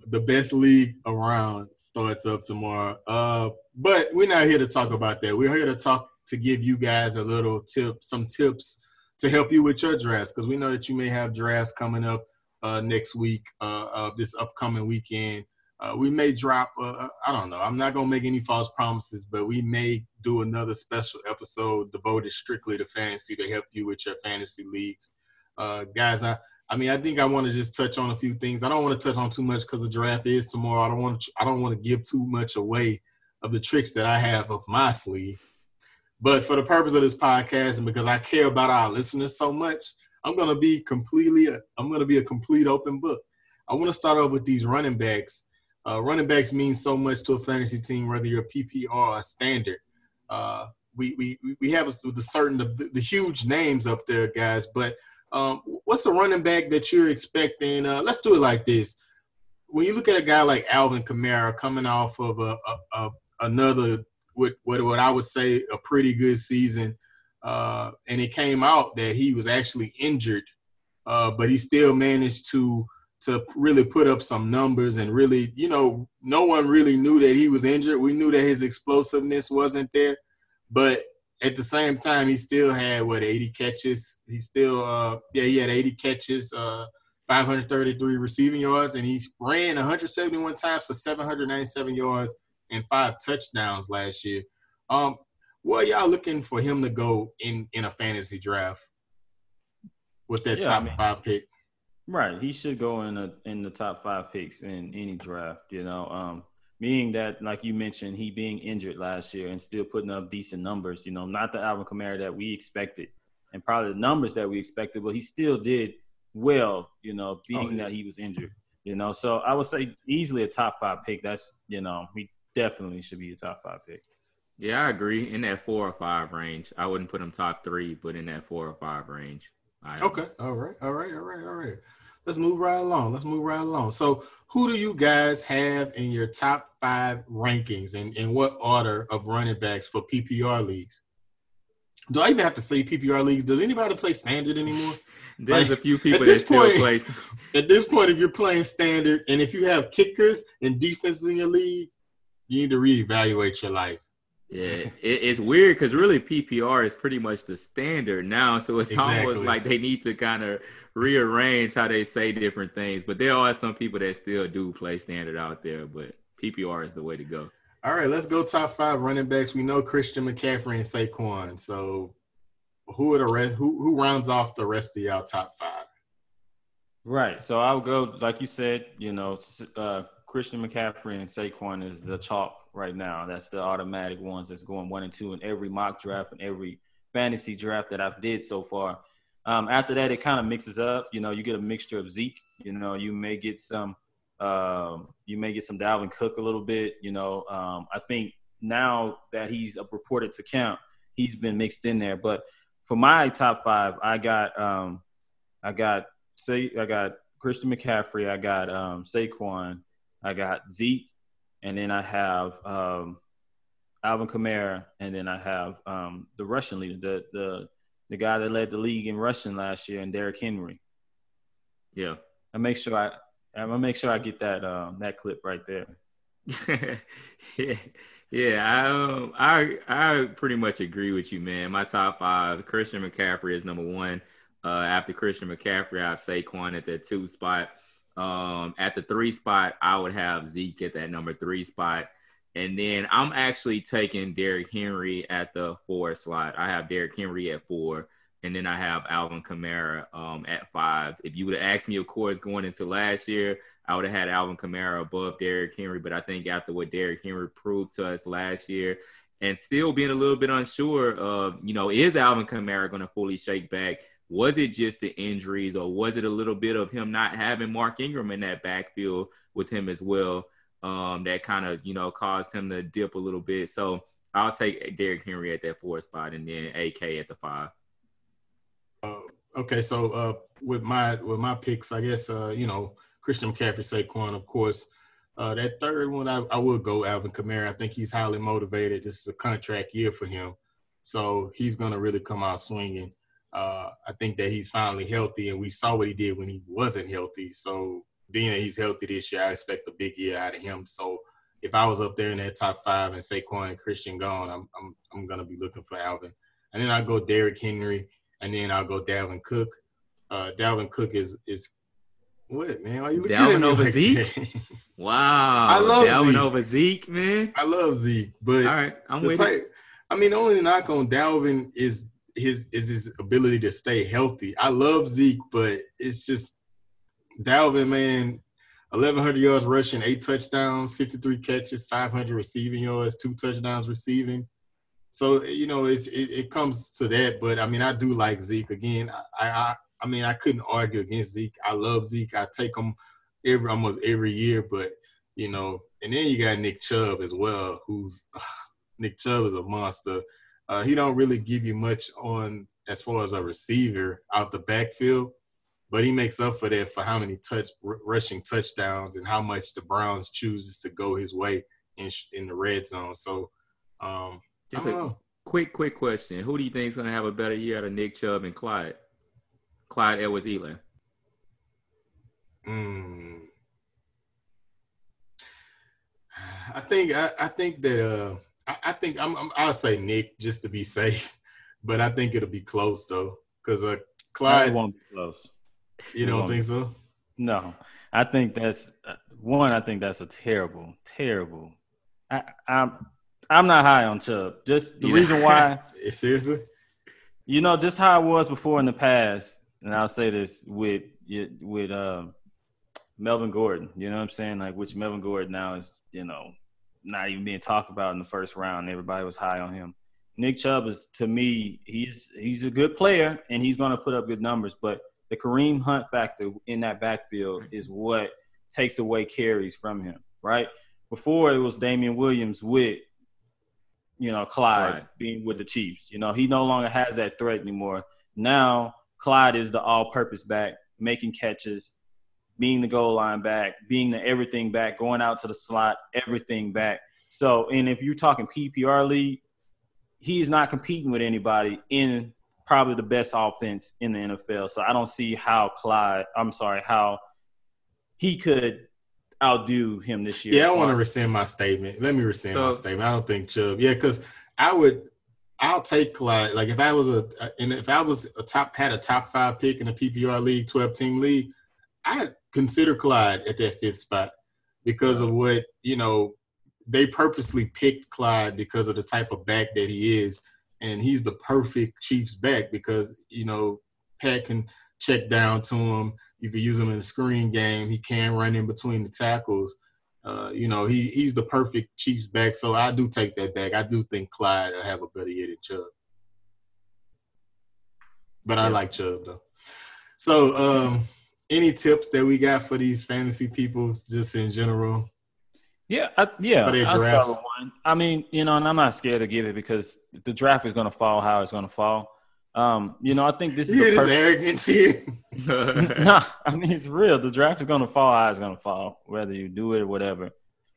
[SPEAKER 3] the best league around starts up tomorrow. Uh, but we're not here to talk about that. We're here to talk to give you guys a little tip, some tips to help you with your drafts because we know that you may have drafts coming up uh, next week, uh, uh, this upcoming weekend. Uh, we may drop. Uh, I don't know. I'm not gonna make any false promises, but we may do another special episode devoted strictly to fantasy to help you with your fantasy leagues, uh, guys. I I mean, I think I want to just touch on a few things. I don't want to touch on too much because the draft is tomorrow. I don't want to, I don't want to give too much away of the tricks that I have up my sleeve. But for the purpose of this podcast and because I care about our listeners so much, I'm going to be completely I'm going to be a complete open book. I want to start off with these running backs. Uh, running backs mean so much to a fantasy team, whether you're a PPR or a standard. Uh, we, we we have the certain the, the huge names up there, guys, but um, what's a running back that you're expecting? Uh, let's do it like this. When you look at a guy like Alvin Kamara coming off of a, a, a another what, what what I would say a pretty good season, uh, and it came out that he was actually injured, uh, but he still managed to to really put up some numbers and really, you know, no one really knew that he was injured. We knew that his explosiveness wasn't there, but at the same time, he still had what 80 catches. He still, uh, yeah, he had 80 catches, uh, 533 receiving yards, and he ran 171 times for 797 yards and five touchdowns last year. Um, what y'all looking for him to go in in a fantasy draft with that
[SPEAKER 4] Yeah, I
[SPEAKER 3] top
[SPEAKER 4] mean-
[SPEAKER 3] five pick?
[SPEAKER 4] Right. He should go in the in the top five picks in any draft, you know. Um meaning that like you mentioned, he being injured last year and still putting up decent numbers, you know, not the Alvin Kamara that we expected and probably the numbers that we expected, but he still did well, you know, being
[SPEAKER 3] Oh, yeah.
[SPEAKER 4] that he was injured. You know, so I would say easily a top five pick. That's you know, he definitely should be a top five pick.
[SPEAKER 2] Yeah, I agree. In that four or five range, I wouldn't put him top three, but in that four or five range. I
[SPEAKER 3] Okay. All right. All right. All right. All right. Let's move right along. Let's move right along. So, who do you guys have in your top five rankings, and in what order of running backs for PPR leagues? Do I even have to say PPR leagues? Does anybody play standard anymore? *laughs*
[SPEAKER 2] There's
[SPEAKER 3] Like,
[SPEAKER 2] a few people
[SPEAKER 3] at
[SPEAKER 2] that
[SPEAKER 3] this
[SPEAKER 2] still
[SPEAKER 3] point-
[SPEAKER 2] play. *laughs*
[SPEAKER 3] At this point, if you're playing standard, and if you have kickers and defenses in your league, you need to reevaluate your life.
[SPEAKER 2] Yeah, it, it's weird because really PPR is pretty much the standard now. So it's almost like they need to kind of rearrange how they say different things. But there are some people that still do play standard out there, but PPR is the way to go.
[SPEAKER 3] All right, let's go top five running backs. We know Christian McCaffrey and Saquon. So, who are the rest? Who who rounds off the rest of y'all top five?
[SPEAKER 4] Right. So I'll go, like you said, you know, uh, Christian McCaffrey and Saquon is the chalk right now. That's the automatic ones that's going one and two in every mock draft and every fantasy draft that I've did so far. Um, after that, it kind of mixes up. You know, you get a mixture of Zeke. You know, you may get some Um, you may get some Dalvin Cook a little bit. You know, um, I think now that he's reported to camp, he's been mixed in there. But for my top five, I got um, I got say I got Christian McCaffrey, I got um, Saquon, I got Zeke, and then I have um, Alvin Kamara, and then I have um, the Russian leader, the the the guy that led the league in rushing last year, and Derrick Henry.
[SPEAKER 2] Yeah,
[SPEAKER 4] I make sure I I'm gonna make sure I get that um, that clip right there. *laughs*
[SPEAKER 2] yeah, yeah. I um, I I pretty much agree with you, man. My top five: Christian McCaffrey is number one. Uh, after Christian McCaffrey, I have Saquon at the two spot. Um, at the three spot, I would have Zeke at that number three spot. And then I'm actually taking Derrick Henry at the four slot. I have Derrick Henry at four, and then I have Alvin Kamara um, at five. If you would have asked me, of course, going into last year, I would have had Alvin Kamara above Derrick Henry. But I think after what Derrick Henry proved to us last year, and still being a little bit unsure of, you know, is Alvin Kamara going to fully shake back? Was it just the injuries, or was it a little bit of him not having Mark Ingram in that backfield with him as well? um, that kind of you know caused him to dip a little bit. So I'll take Derrick Henry at that four spot, and then AK at the five.
[SPEAKER 3] Uh, okay, so uh, with my with my picks, I guess uh, you know Christian McCaffrey, Saquon, of course. Uh, that third one, I, I will go Alvin Kamara. I think he's highly motivated. This is a contract year for him, so he's going to really come out swinging. Uh, I think that he's finally healthy, and we saw what he did when he wasn't healthy. So being that he's healthy this year, I expect a big year out of him. So if I was up there in that top five and Saquon and Christian gone, I'm I'm I'm gonna be looking for Alvin. And then I'll go Derrick Henry, and then I'll go Dalvin Cook. Uh, Dalvin Cook is is what man? Are you looking
[SPEAKER 2] Dalvin over
[SPEAKER 3] like
[SPEAKER 2] Zeke?
[SPEAKER 3] that? *laughs*
[SPEAKER 2] Wow,
[SPEAKER 3] I love
[SPEAKER 2] Dalvin
[SPEAKER 3] Zeke.
[SPEAKER 2] over Zeke, man.
[SPEAKER 3] I love Zeke, but
[SPEAKER 2] All right, I'm with you.
[SPEAKER 3] type, I mean, the only knock on Dalvin is his is his ability to stay healthy. I love Zeke, but it's just Dalvin, man. 1,100 yards rushing, eight touchdowns, 53 catches, 500 receiving yards, two touchdowns receiving. So you know, it's it, it comes to that. But I mean, I do like Zeke again. I, I I mean, I couldn't argue against Zeke. I love Zeke. I take him every almost every year. But you know, and then you got Nick Chubb as well, who's Nick Chubb is a monster. Uh, he don't really give you much on as far as a receiver out the backfield, but he makes up for that for how many touch r- rushing touchdowns and how much the Browns chooses to go his way in sh- in the red zone. So, um,
[SPEAKER 2] Just a
[SPEAKER 3] know.
[SPEAKER 2] quick, quick question: Who do you think is going to have a better year out of Nick Chubb and Clyde? Clyde Edwards-Helaire.
[SPEAKER 3] Mm. I think I, I think that uh I, I think I'm, I'm I'll say Nick just to be *laughs* safe, but I think it'll be close though because uh Clyde,
[SPEAKER 4] won't be close.
[SPEAKER 3] you don't think so?
[SPEAKER 4] No, I think that's uh, one. I think that's a terrible, terrible. I, I'm I'm not high on Chubb. Just the
[SPEAKER 2] Yeah.
[SPEAKER 4] reason why, *laughs*
[SPEAKER 3] Seriously?
[SPEAKER 4] you know, just how it was before in the past. And I'll say this with with um, Melvin Gordon. You know what I'm saying? Like, which Melvin Gordon now is, you know, not even being talked about in the first round. Everybody was high on him. Nick Chubb is to me, he's he's a good player and he's going to put up good numbers. But the Kareem Hunt factor in that backfield is what takes away carries from him. Right before it was Damien Williams with, you know, Clyde
[SPEAKER 2] Right.
[SPEAKER 4] being with the Chiefs. You know, he no longer has that threat anymore. Now Clyde is the all-purpose back, making catches, being the goal line back, being the everything back, going out to the slot, everything back. So, and if you're talking PPR league, he's not competing with anybody in probably the best offense in the NFL. So I don't see how Clyde, I'm sorry, how he could outdo him this year.
[SPEAKER 3] Yeah, I want to rescind my statement. Let me rescind my statement. I don't think Chubb. Yeah, because I would. I'll take Clyde. Like if I was a, and if I was a top had a top five pick in a PPR league, twelve team league, I'd consider Clyde at that fifth spot because of what you know. They purposely picked Clyde because of the type of back that he is, and he's the perfect Chiefs back because you know Pat can check down to him. You can use him in the screen game. He can run in between the tackles. Uh, you know, he he's the perfect Chiefs back. So I do take that back. I do think Clyde will have a better year than Chubb. But I like Chubb though. So um any tips that we got for these fantasy people, just in general?
[SPEAKER 4] Yeah, I, yeah.
[SPEAKER 3] For their
[SPEAKER 4] I'll start with one. I mean, you know, and I'm not scared to give it because the draft is going to fall how it's going to fall. Um, you know, I think this is
[SPEAKER 3] You
[SPEAKER 4] the *laughs*
[SPEAKER 3] this
[SPEAKER 4] perfect.
[SPEAKER 3] arrogance here? *laughs*
[SPEAKER 4] nah, I mean it's real. The draft is going to fall how it's going to fall, whether you do it or whatever.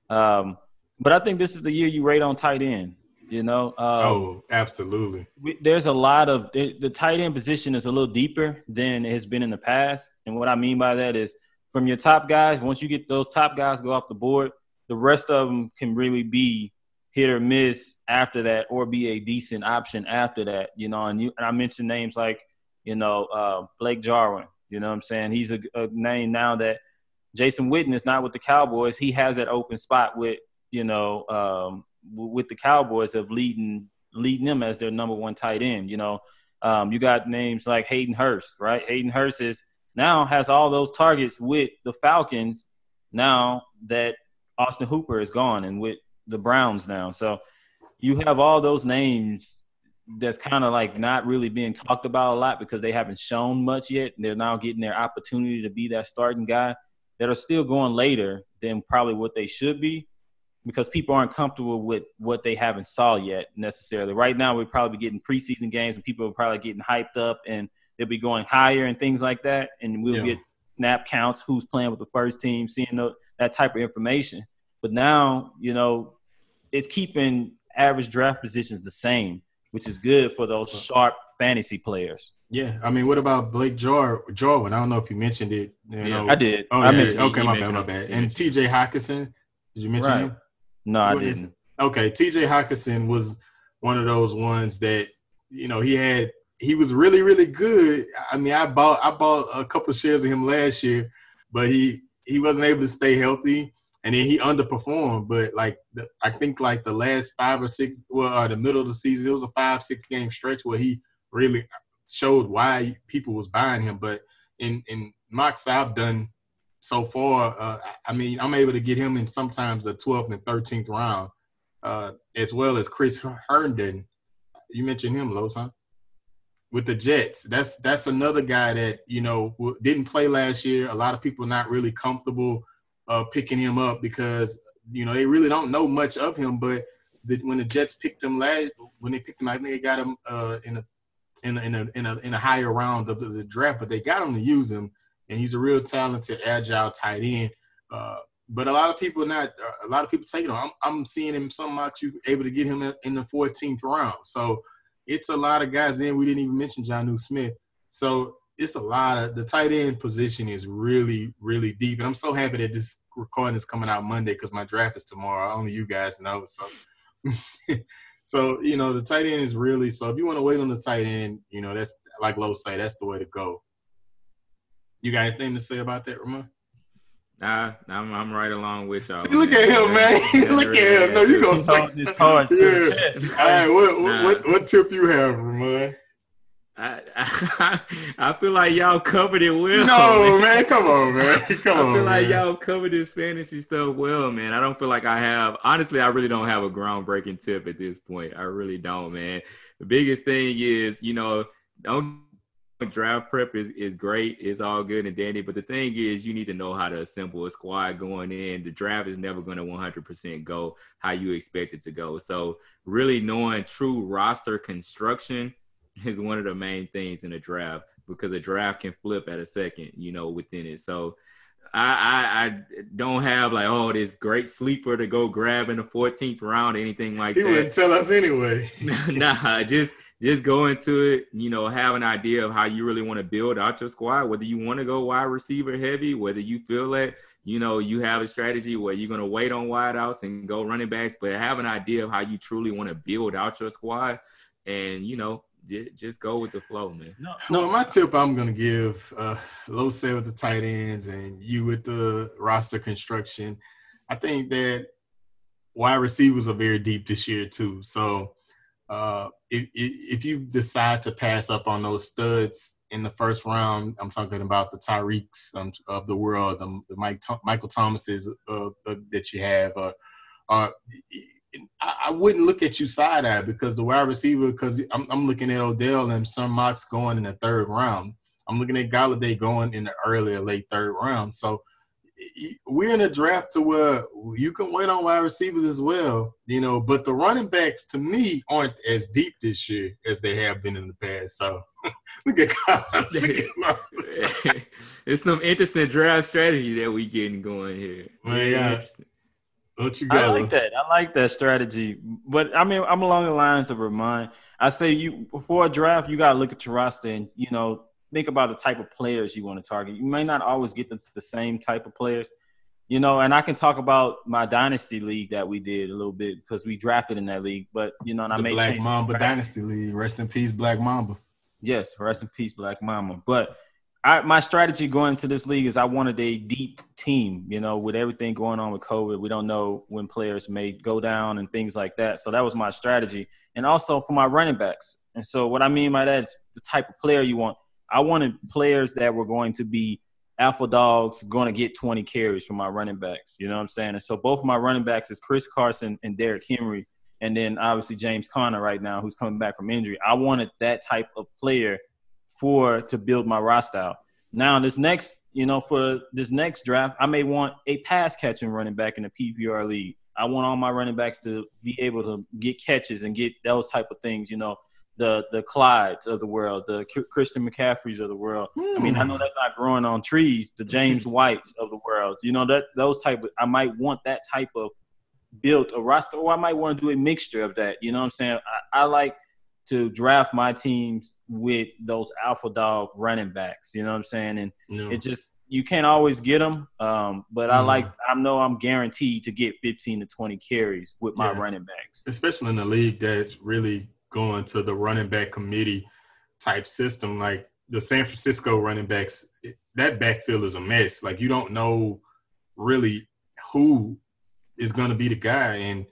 [SPEAKER 4] Um, but I think this is the year you rate on tight end. You know, um,
[SPEAKER 3] oh, absolutely.
[SPEAKER 4] we, there's a lot of the, the tight end position is a little deeper than it has been in the past. And what I mean by that is from your top guys, once you get those top guys go off the board, the rest of them can really be hit or miss after that or be a decent option after that, you know. And you and I mentioned names like, you know, uh, Blake Jarwin, you know what I'm saying? He's a, a name now that Jason Witten is not with the Cowboys. He has that open spot with, you know, um, with the Cowboys of leading leading them as their number one tight end. You know, um, you got names like Hayden Hurst, right? Hayden Hurst is now has all those targets with the Falcons. Now that Austin Hooper is gone and with the Browns now, so you have all those names that's kind of like not really being talked about a lot because they haven't shown much yet. They're now getting their opportunity to be that starting guy that are still going later than probably what they should be because people aren't comfortable with what they haven't saw yet necessarily. Right now, we're probably getting preseason games and people are probably getting hyped up and they'll be going higher and things like that. And we'll
[SPEAKER 3] Yeah.
[SPEAKER 4] get snap counts, who's playing with the first team, seeing the, that type of information. But now, you know, it's keeping average draft positions the same, which is good for those sharp fantasy players.
[SPEAKER 3] Yeah, I mean, what about Blake Jar- Jarwin? I don't know if you mentioned it. You
[SPEAKER 2] Yeah,
[SPEAKER 3] know.
[SPEAKER 4] I did.
[SPEAKER 3] Oh,
[SPEAKER 4] I
[SPEAKER 3] yeah,
[SPEAKER 4] mentioned
[SPEAKER 3] okay, my bad, my bad. And T.J. Hockenson, did you mention
[SPEAKER 4] Right.
[SPEAKER 3] him?
[SPEAKER 4] No, I didn't.
[SPEAKER 3] Okay, T.J. Hockenson was one of those ones that you know he had. He was really, really good. I mean, I bought I bought a couple shares of him last year, but he he wasn't able to stay healthy, and then he underperformed. But like the, I think like the last five or six, well, uh, the middle of the season, it was a five six game stretch where he really showed why people was buying him. But in in mocks I've done so far, uh, I mean, I'm able to get him in sometimes the 12th and 13th round, uh, as well as Chris Herndon. You mentioned him, Los, huh? With the Jets, that's that's another guy that you know didn't play last year. A lot of people not really comfortable uh, picking him up because you know they really don't know much of him. But the, when the Jets picked him last, when they picked him, I think they got him uh, in a in a, in a in a in a higher round of the draft, but they got him to use him, and he's a real talented, agile tight end. Uh, but a lot of people not a lot of people taking him. I'm, I'm seeing him some mocks you able to get him in, the 14th round. So it's a lot of guys. Then we didn't even mention Jonnu Smith. So it's a lot of the tight end position is really really deep, and I'm so happy that this recording is coming out Monday because my draft is tomorrow. Only you guys know. So. *laughs* So you know the tight end is really so. If you want to wait on the tight end, you know that's like Low say that's the way to go. You got anything to say about that, Ramon?
[SPEAKER 2] Nah, I'm, I'm right along with y'all.
[SPEAKER 3] See, look at him, man. *laughs* look at him. No, you gonna
[SPEAKER 4] He
[SPEAKER 3] say
[SPEAKER 4] holds his cards to the
[SPEAKER 3] Yeah.
[SPEAKER 4] chest.
[SPEAKER 3] All right, what,
[SPEAKER 2] Nah.
[SPEAKER 3] what what tip you have, Ramon?
[SPEAKER 2] I, I, *laughs* I feel like y'all covered it well.
[SPEAKER 3] No, man, come on, man, *laughs* come
[SPEAKER 2] I
[SPEAKER 3] on.
[SPEAKER 2] feel like
[SPEAKER 3] man.
[SPEAKER 2] y'all covered this fantasy stuff well, man. I don't feel like I have. Honestly, I really don't have a groundbreaking tip at this point. I really don't, man. The biggest thing is, you know, don't draft prep is, is great. It's all good and dandy. But the thing is, you need to know how to assemble a squad going in. The draft is never going to 100% go how you expect it to go. So, really knowing true roster construction *laughs* is one of the main things in a draft because a draft can flip at a second, you know, within it. So, I, I, I don't have like oh this great sleeper to go grab in the 14th round or anything like
[SPEAKER 3] He
[SPEAKER 2] that.
[SPEAKER 3] He wouldn't tell us anyway. *laughs*
[SPEAKER 2] nah, just just go into it. You know, have an idea of how you really want to build out your squad. Whether you want to go wide receiver heavy, whether you feel that you know you have a strategy where you're going to wait on wideouts and go running backs, but have an idea of how you truly want to build out your squad, and you know j- just go with the flow, man.
[SPEAKER 4] No,
[SPEAKER 3] Well, my tip I'm gonna give, uh, Low said with the tight ends and you with the roster construction. I think that wide receivers are very deep this year too. So uh, if, if you decide to pass up on those studs in the first round, I'm talking about the Tyreeks um, of the world, um, the Mike Tho- Michael Thomases uh, uh, that you have. Uh, uh, I, I wouldn't look at you side eye because the wide receiver, because I'm, I'm looking at Odell and some mocks going in the third round. I'm looking at Golladay going in the early or late third round. So we're in a draft to where you can wait on wide receivers as well, you know. But the running backs, to me, aren't as deep this year as they have been in the past. So *laughs* look at, *laughs* look
[SPEAKER 2] at *laughs* it's some interesting draft strategy that we getting going here.
[SPEAKER 3] Man, yeah.
[SPEAKER 4] What you got? I like that. I like that strategy. But I mean, I'm along the lines of remind. I say you before a draft, you got to look at your roster and you know think about the type of players you want to target. You may not always get the, the same type of players, you know. And I can talk about my dynasty league that we did a little bit because we drafted in that league. But you know, and
[SPEAKER 3] the
[SPEAKER 4] I made
[SPEAKER 3] Black Mamba Dynasty League. Rest in peace, Black Mamba.
[SPEAKER 4] Yes, rest in peace, Black Mamba. But I, my strategy going into this league is I wanted a deep team. You know, with everything going on with COVID, we don't know when players may go down and things like that. So that was my strategy, and also for my running backs. And so what I mean by that is the type of player you want. I wanted players that were going to be alpha dogs, going to get 20 carries from my running backs. You know what I'm saying? And so both my running backs is Chris Carson and Derrick Henry, and then obviously James Conner right now, who's coming back from injury. I wanted that type of player for to build my roster out. Now this next, you know, for this next draft, I may want a pass catching running back in the PPR league. I want all my running backs to be able to get catches and get those type of things, you know the the Clydes of the world, the Christian McCaffreys of the world. Mm. I mean, I know hmm. that's not growing on trees. The James Whites of the world, you know that those type. Of, I might want that type of built a roster, or I might want to do a mixture of that. You know what I'm saying? I, I like to draft my teams with those alpha dog running backs. You know what I'm saying? And no. it just you can't always get them, um, but mm. I like I know I'm guaranteed to get 15 to 20 carries with my yeah. running backs,
[SPEAKER 3] especially in the league that's really going to the running back committee type system. Like the San Francisco running backs, that backfield is a mess. Like you don't know really who is going to be the guy, and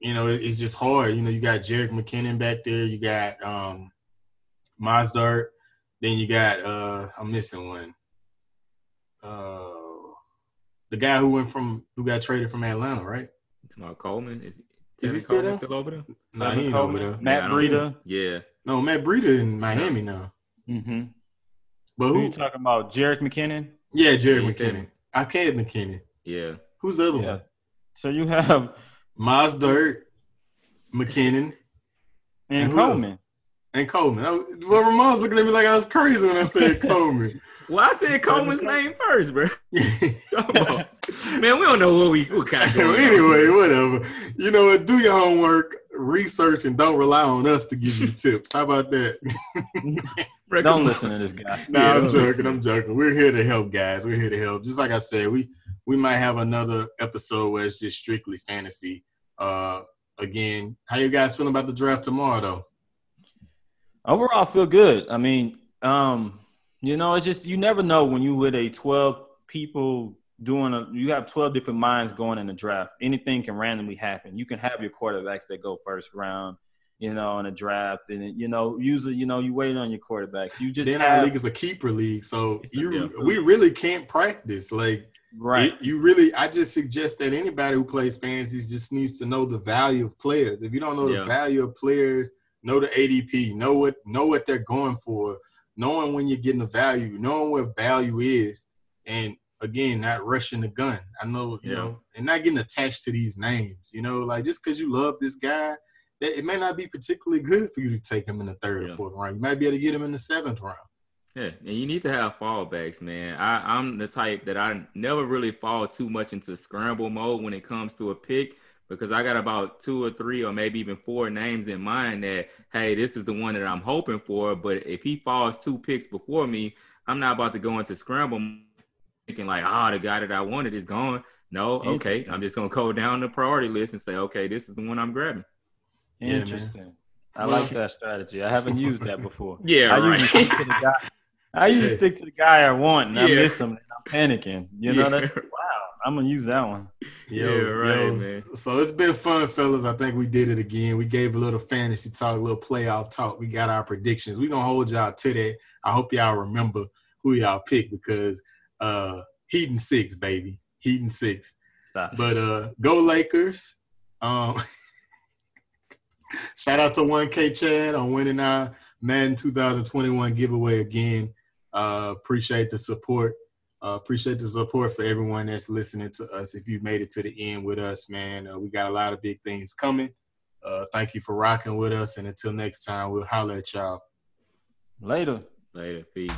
[SPEAKER 3] you know it's just hard. You know, you got Jerick McKinnon back there, you got um Mostert, then you got uh I'm missing one. Uh the guy who went from who got traded from Atlanta, right?
[SPEAKER 2] It's not Coleman. Is
[SPEAKER 3] is he still,
[SPEAKER 2] still over there?
[SPEAKER 3] No, he ain't over there.
[SPEAKER 4] Matt yeah, Breida.
[SPEAKER 2] Yeah.
[SPEAKER 3] No, Matt Breida in Miami now.
[SPEAKER 4] Mm-hmm.
[SPEAKER 3] But who,
[SPEAKER 4] who you talking about? Jerick McKinnon?
[SPEAKER 3] Yeah, Jerick McKinnon. I can't McKinnon.
[SPEAKER 2] Yeah.
[SPEAKER 3] Who's the other yeah. one?
[SPEAKER 4] So you have
[SPEAKER 3] Mostert, McKinnon,
[SPEAKER 4] and, and Coleman. Else?
[SPEAKER 3] And Coleman. well, Ramon's looking at me like I was crazy when I said *laughs* Coleman.
[SPEAKER 2] well, I said Coleman's name first, bro. *laughs* Man, we don't know what we what kind of
[SPEAKER 3] Anyway, on. whatever. You know what? Do your homework, research, and don't rely on us to give you tips. How about that? *laughs*
[SPEAKER 4] don't listen to this guy.
[SPEAKER 3] No, nah, yeah, I'm joking. Listen. I'm joking. We're here to help, guys. We're here to help. Just like I said, we we might have another episode where it's just strictly fantasy. Uh, again, how you guys feeling about the draft tomorrow, though?
[SPEAKER 4] Overall, I feel good. I mean, um, you know, it's just you never know when you with a 12 people doing a you have 12 different minds going in the draft. Anything can randomly happen. You can have your quarterbacks that go first round, you know, in a draft. And you know, usually, you know, you wait on your quarterbacks. You just
[SPEAKER 3] then
[SPEAKER 4] have,
[SPEAKER 3] our league is a keeper league. So you a, we really can't practice. Like
[SPEAKER 4] right.
[SPEAKER 3] It, you really I just suggest that anybody who plays fantasy just needs to know the value of players. If you don't know yeah. the value of players, know the ADP, know what know what they're going for, knowing when you're getting the value, knowing what value is. And again, not rushing the gun. I know, you yeah. know, and not getting attached to these names. You know, like just because you love this guy, that it may not be particularly good for you to take him in the third yeah. or fourth round. You might be able to get him in the seventh round.
[SPEAKER 2] Yeah, and you need to have fallbacks, man. I, I'm the type that I never really fall too much into scramble mode when it comes to a pick because I got about two or three or maybe even four names in mind that, hey, this is the one that I'm hoping for. But if he falls two picks before me, I'm not about to go into scramble thinking like, ah, oh, the guy that I wanted is gone. No, okay, I'm just gonna go down the priority list and say, okay, this is the one I'm grabbing.
[SPEAKER 4] Interesting. Yeah, I like that strategy. I haven't used that before. *laughs*
[SPEAKER 2] yeah,
[SPEAKER 4] I
[SPEAKER 2] right.
[SPEAKER 4] usually stick to the guy. I usually *laughs* stick to the guy I want, and yeah. I miss him, and I'm panicking. You know, yeah. that's wow. I'm gonna use that one.
[SPEAKER 2] Yo, yeah, right, yo, man.
[SPEAKER 3] So it's been fun, fellas. I think we did it again. We gave a little fantasy talk, a little playoff talk. We got our predictions. We're gonna hold y'all to that. I hope y'all remember who y'all picked because uh Heat and six, baby. Heat and six.
[SPEAKER 4] Stop.
[SPEAKER 3] But uh go Lakers. Um *laughs* shout out to 1K Chad on winning our Madden 2021 giveaway again. Uh, appreciate the support. Uh, appreciate the support for everyone that's listening to us. If you made it to the end with us, man, uh, we got a lot of big things coming. Uh, thank you for rocking with us. And until next time, we'll holler at y'all.
[SPEAKER 4] Later.
[SPEAKER 2] Later. Peace.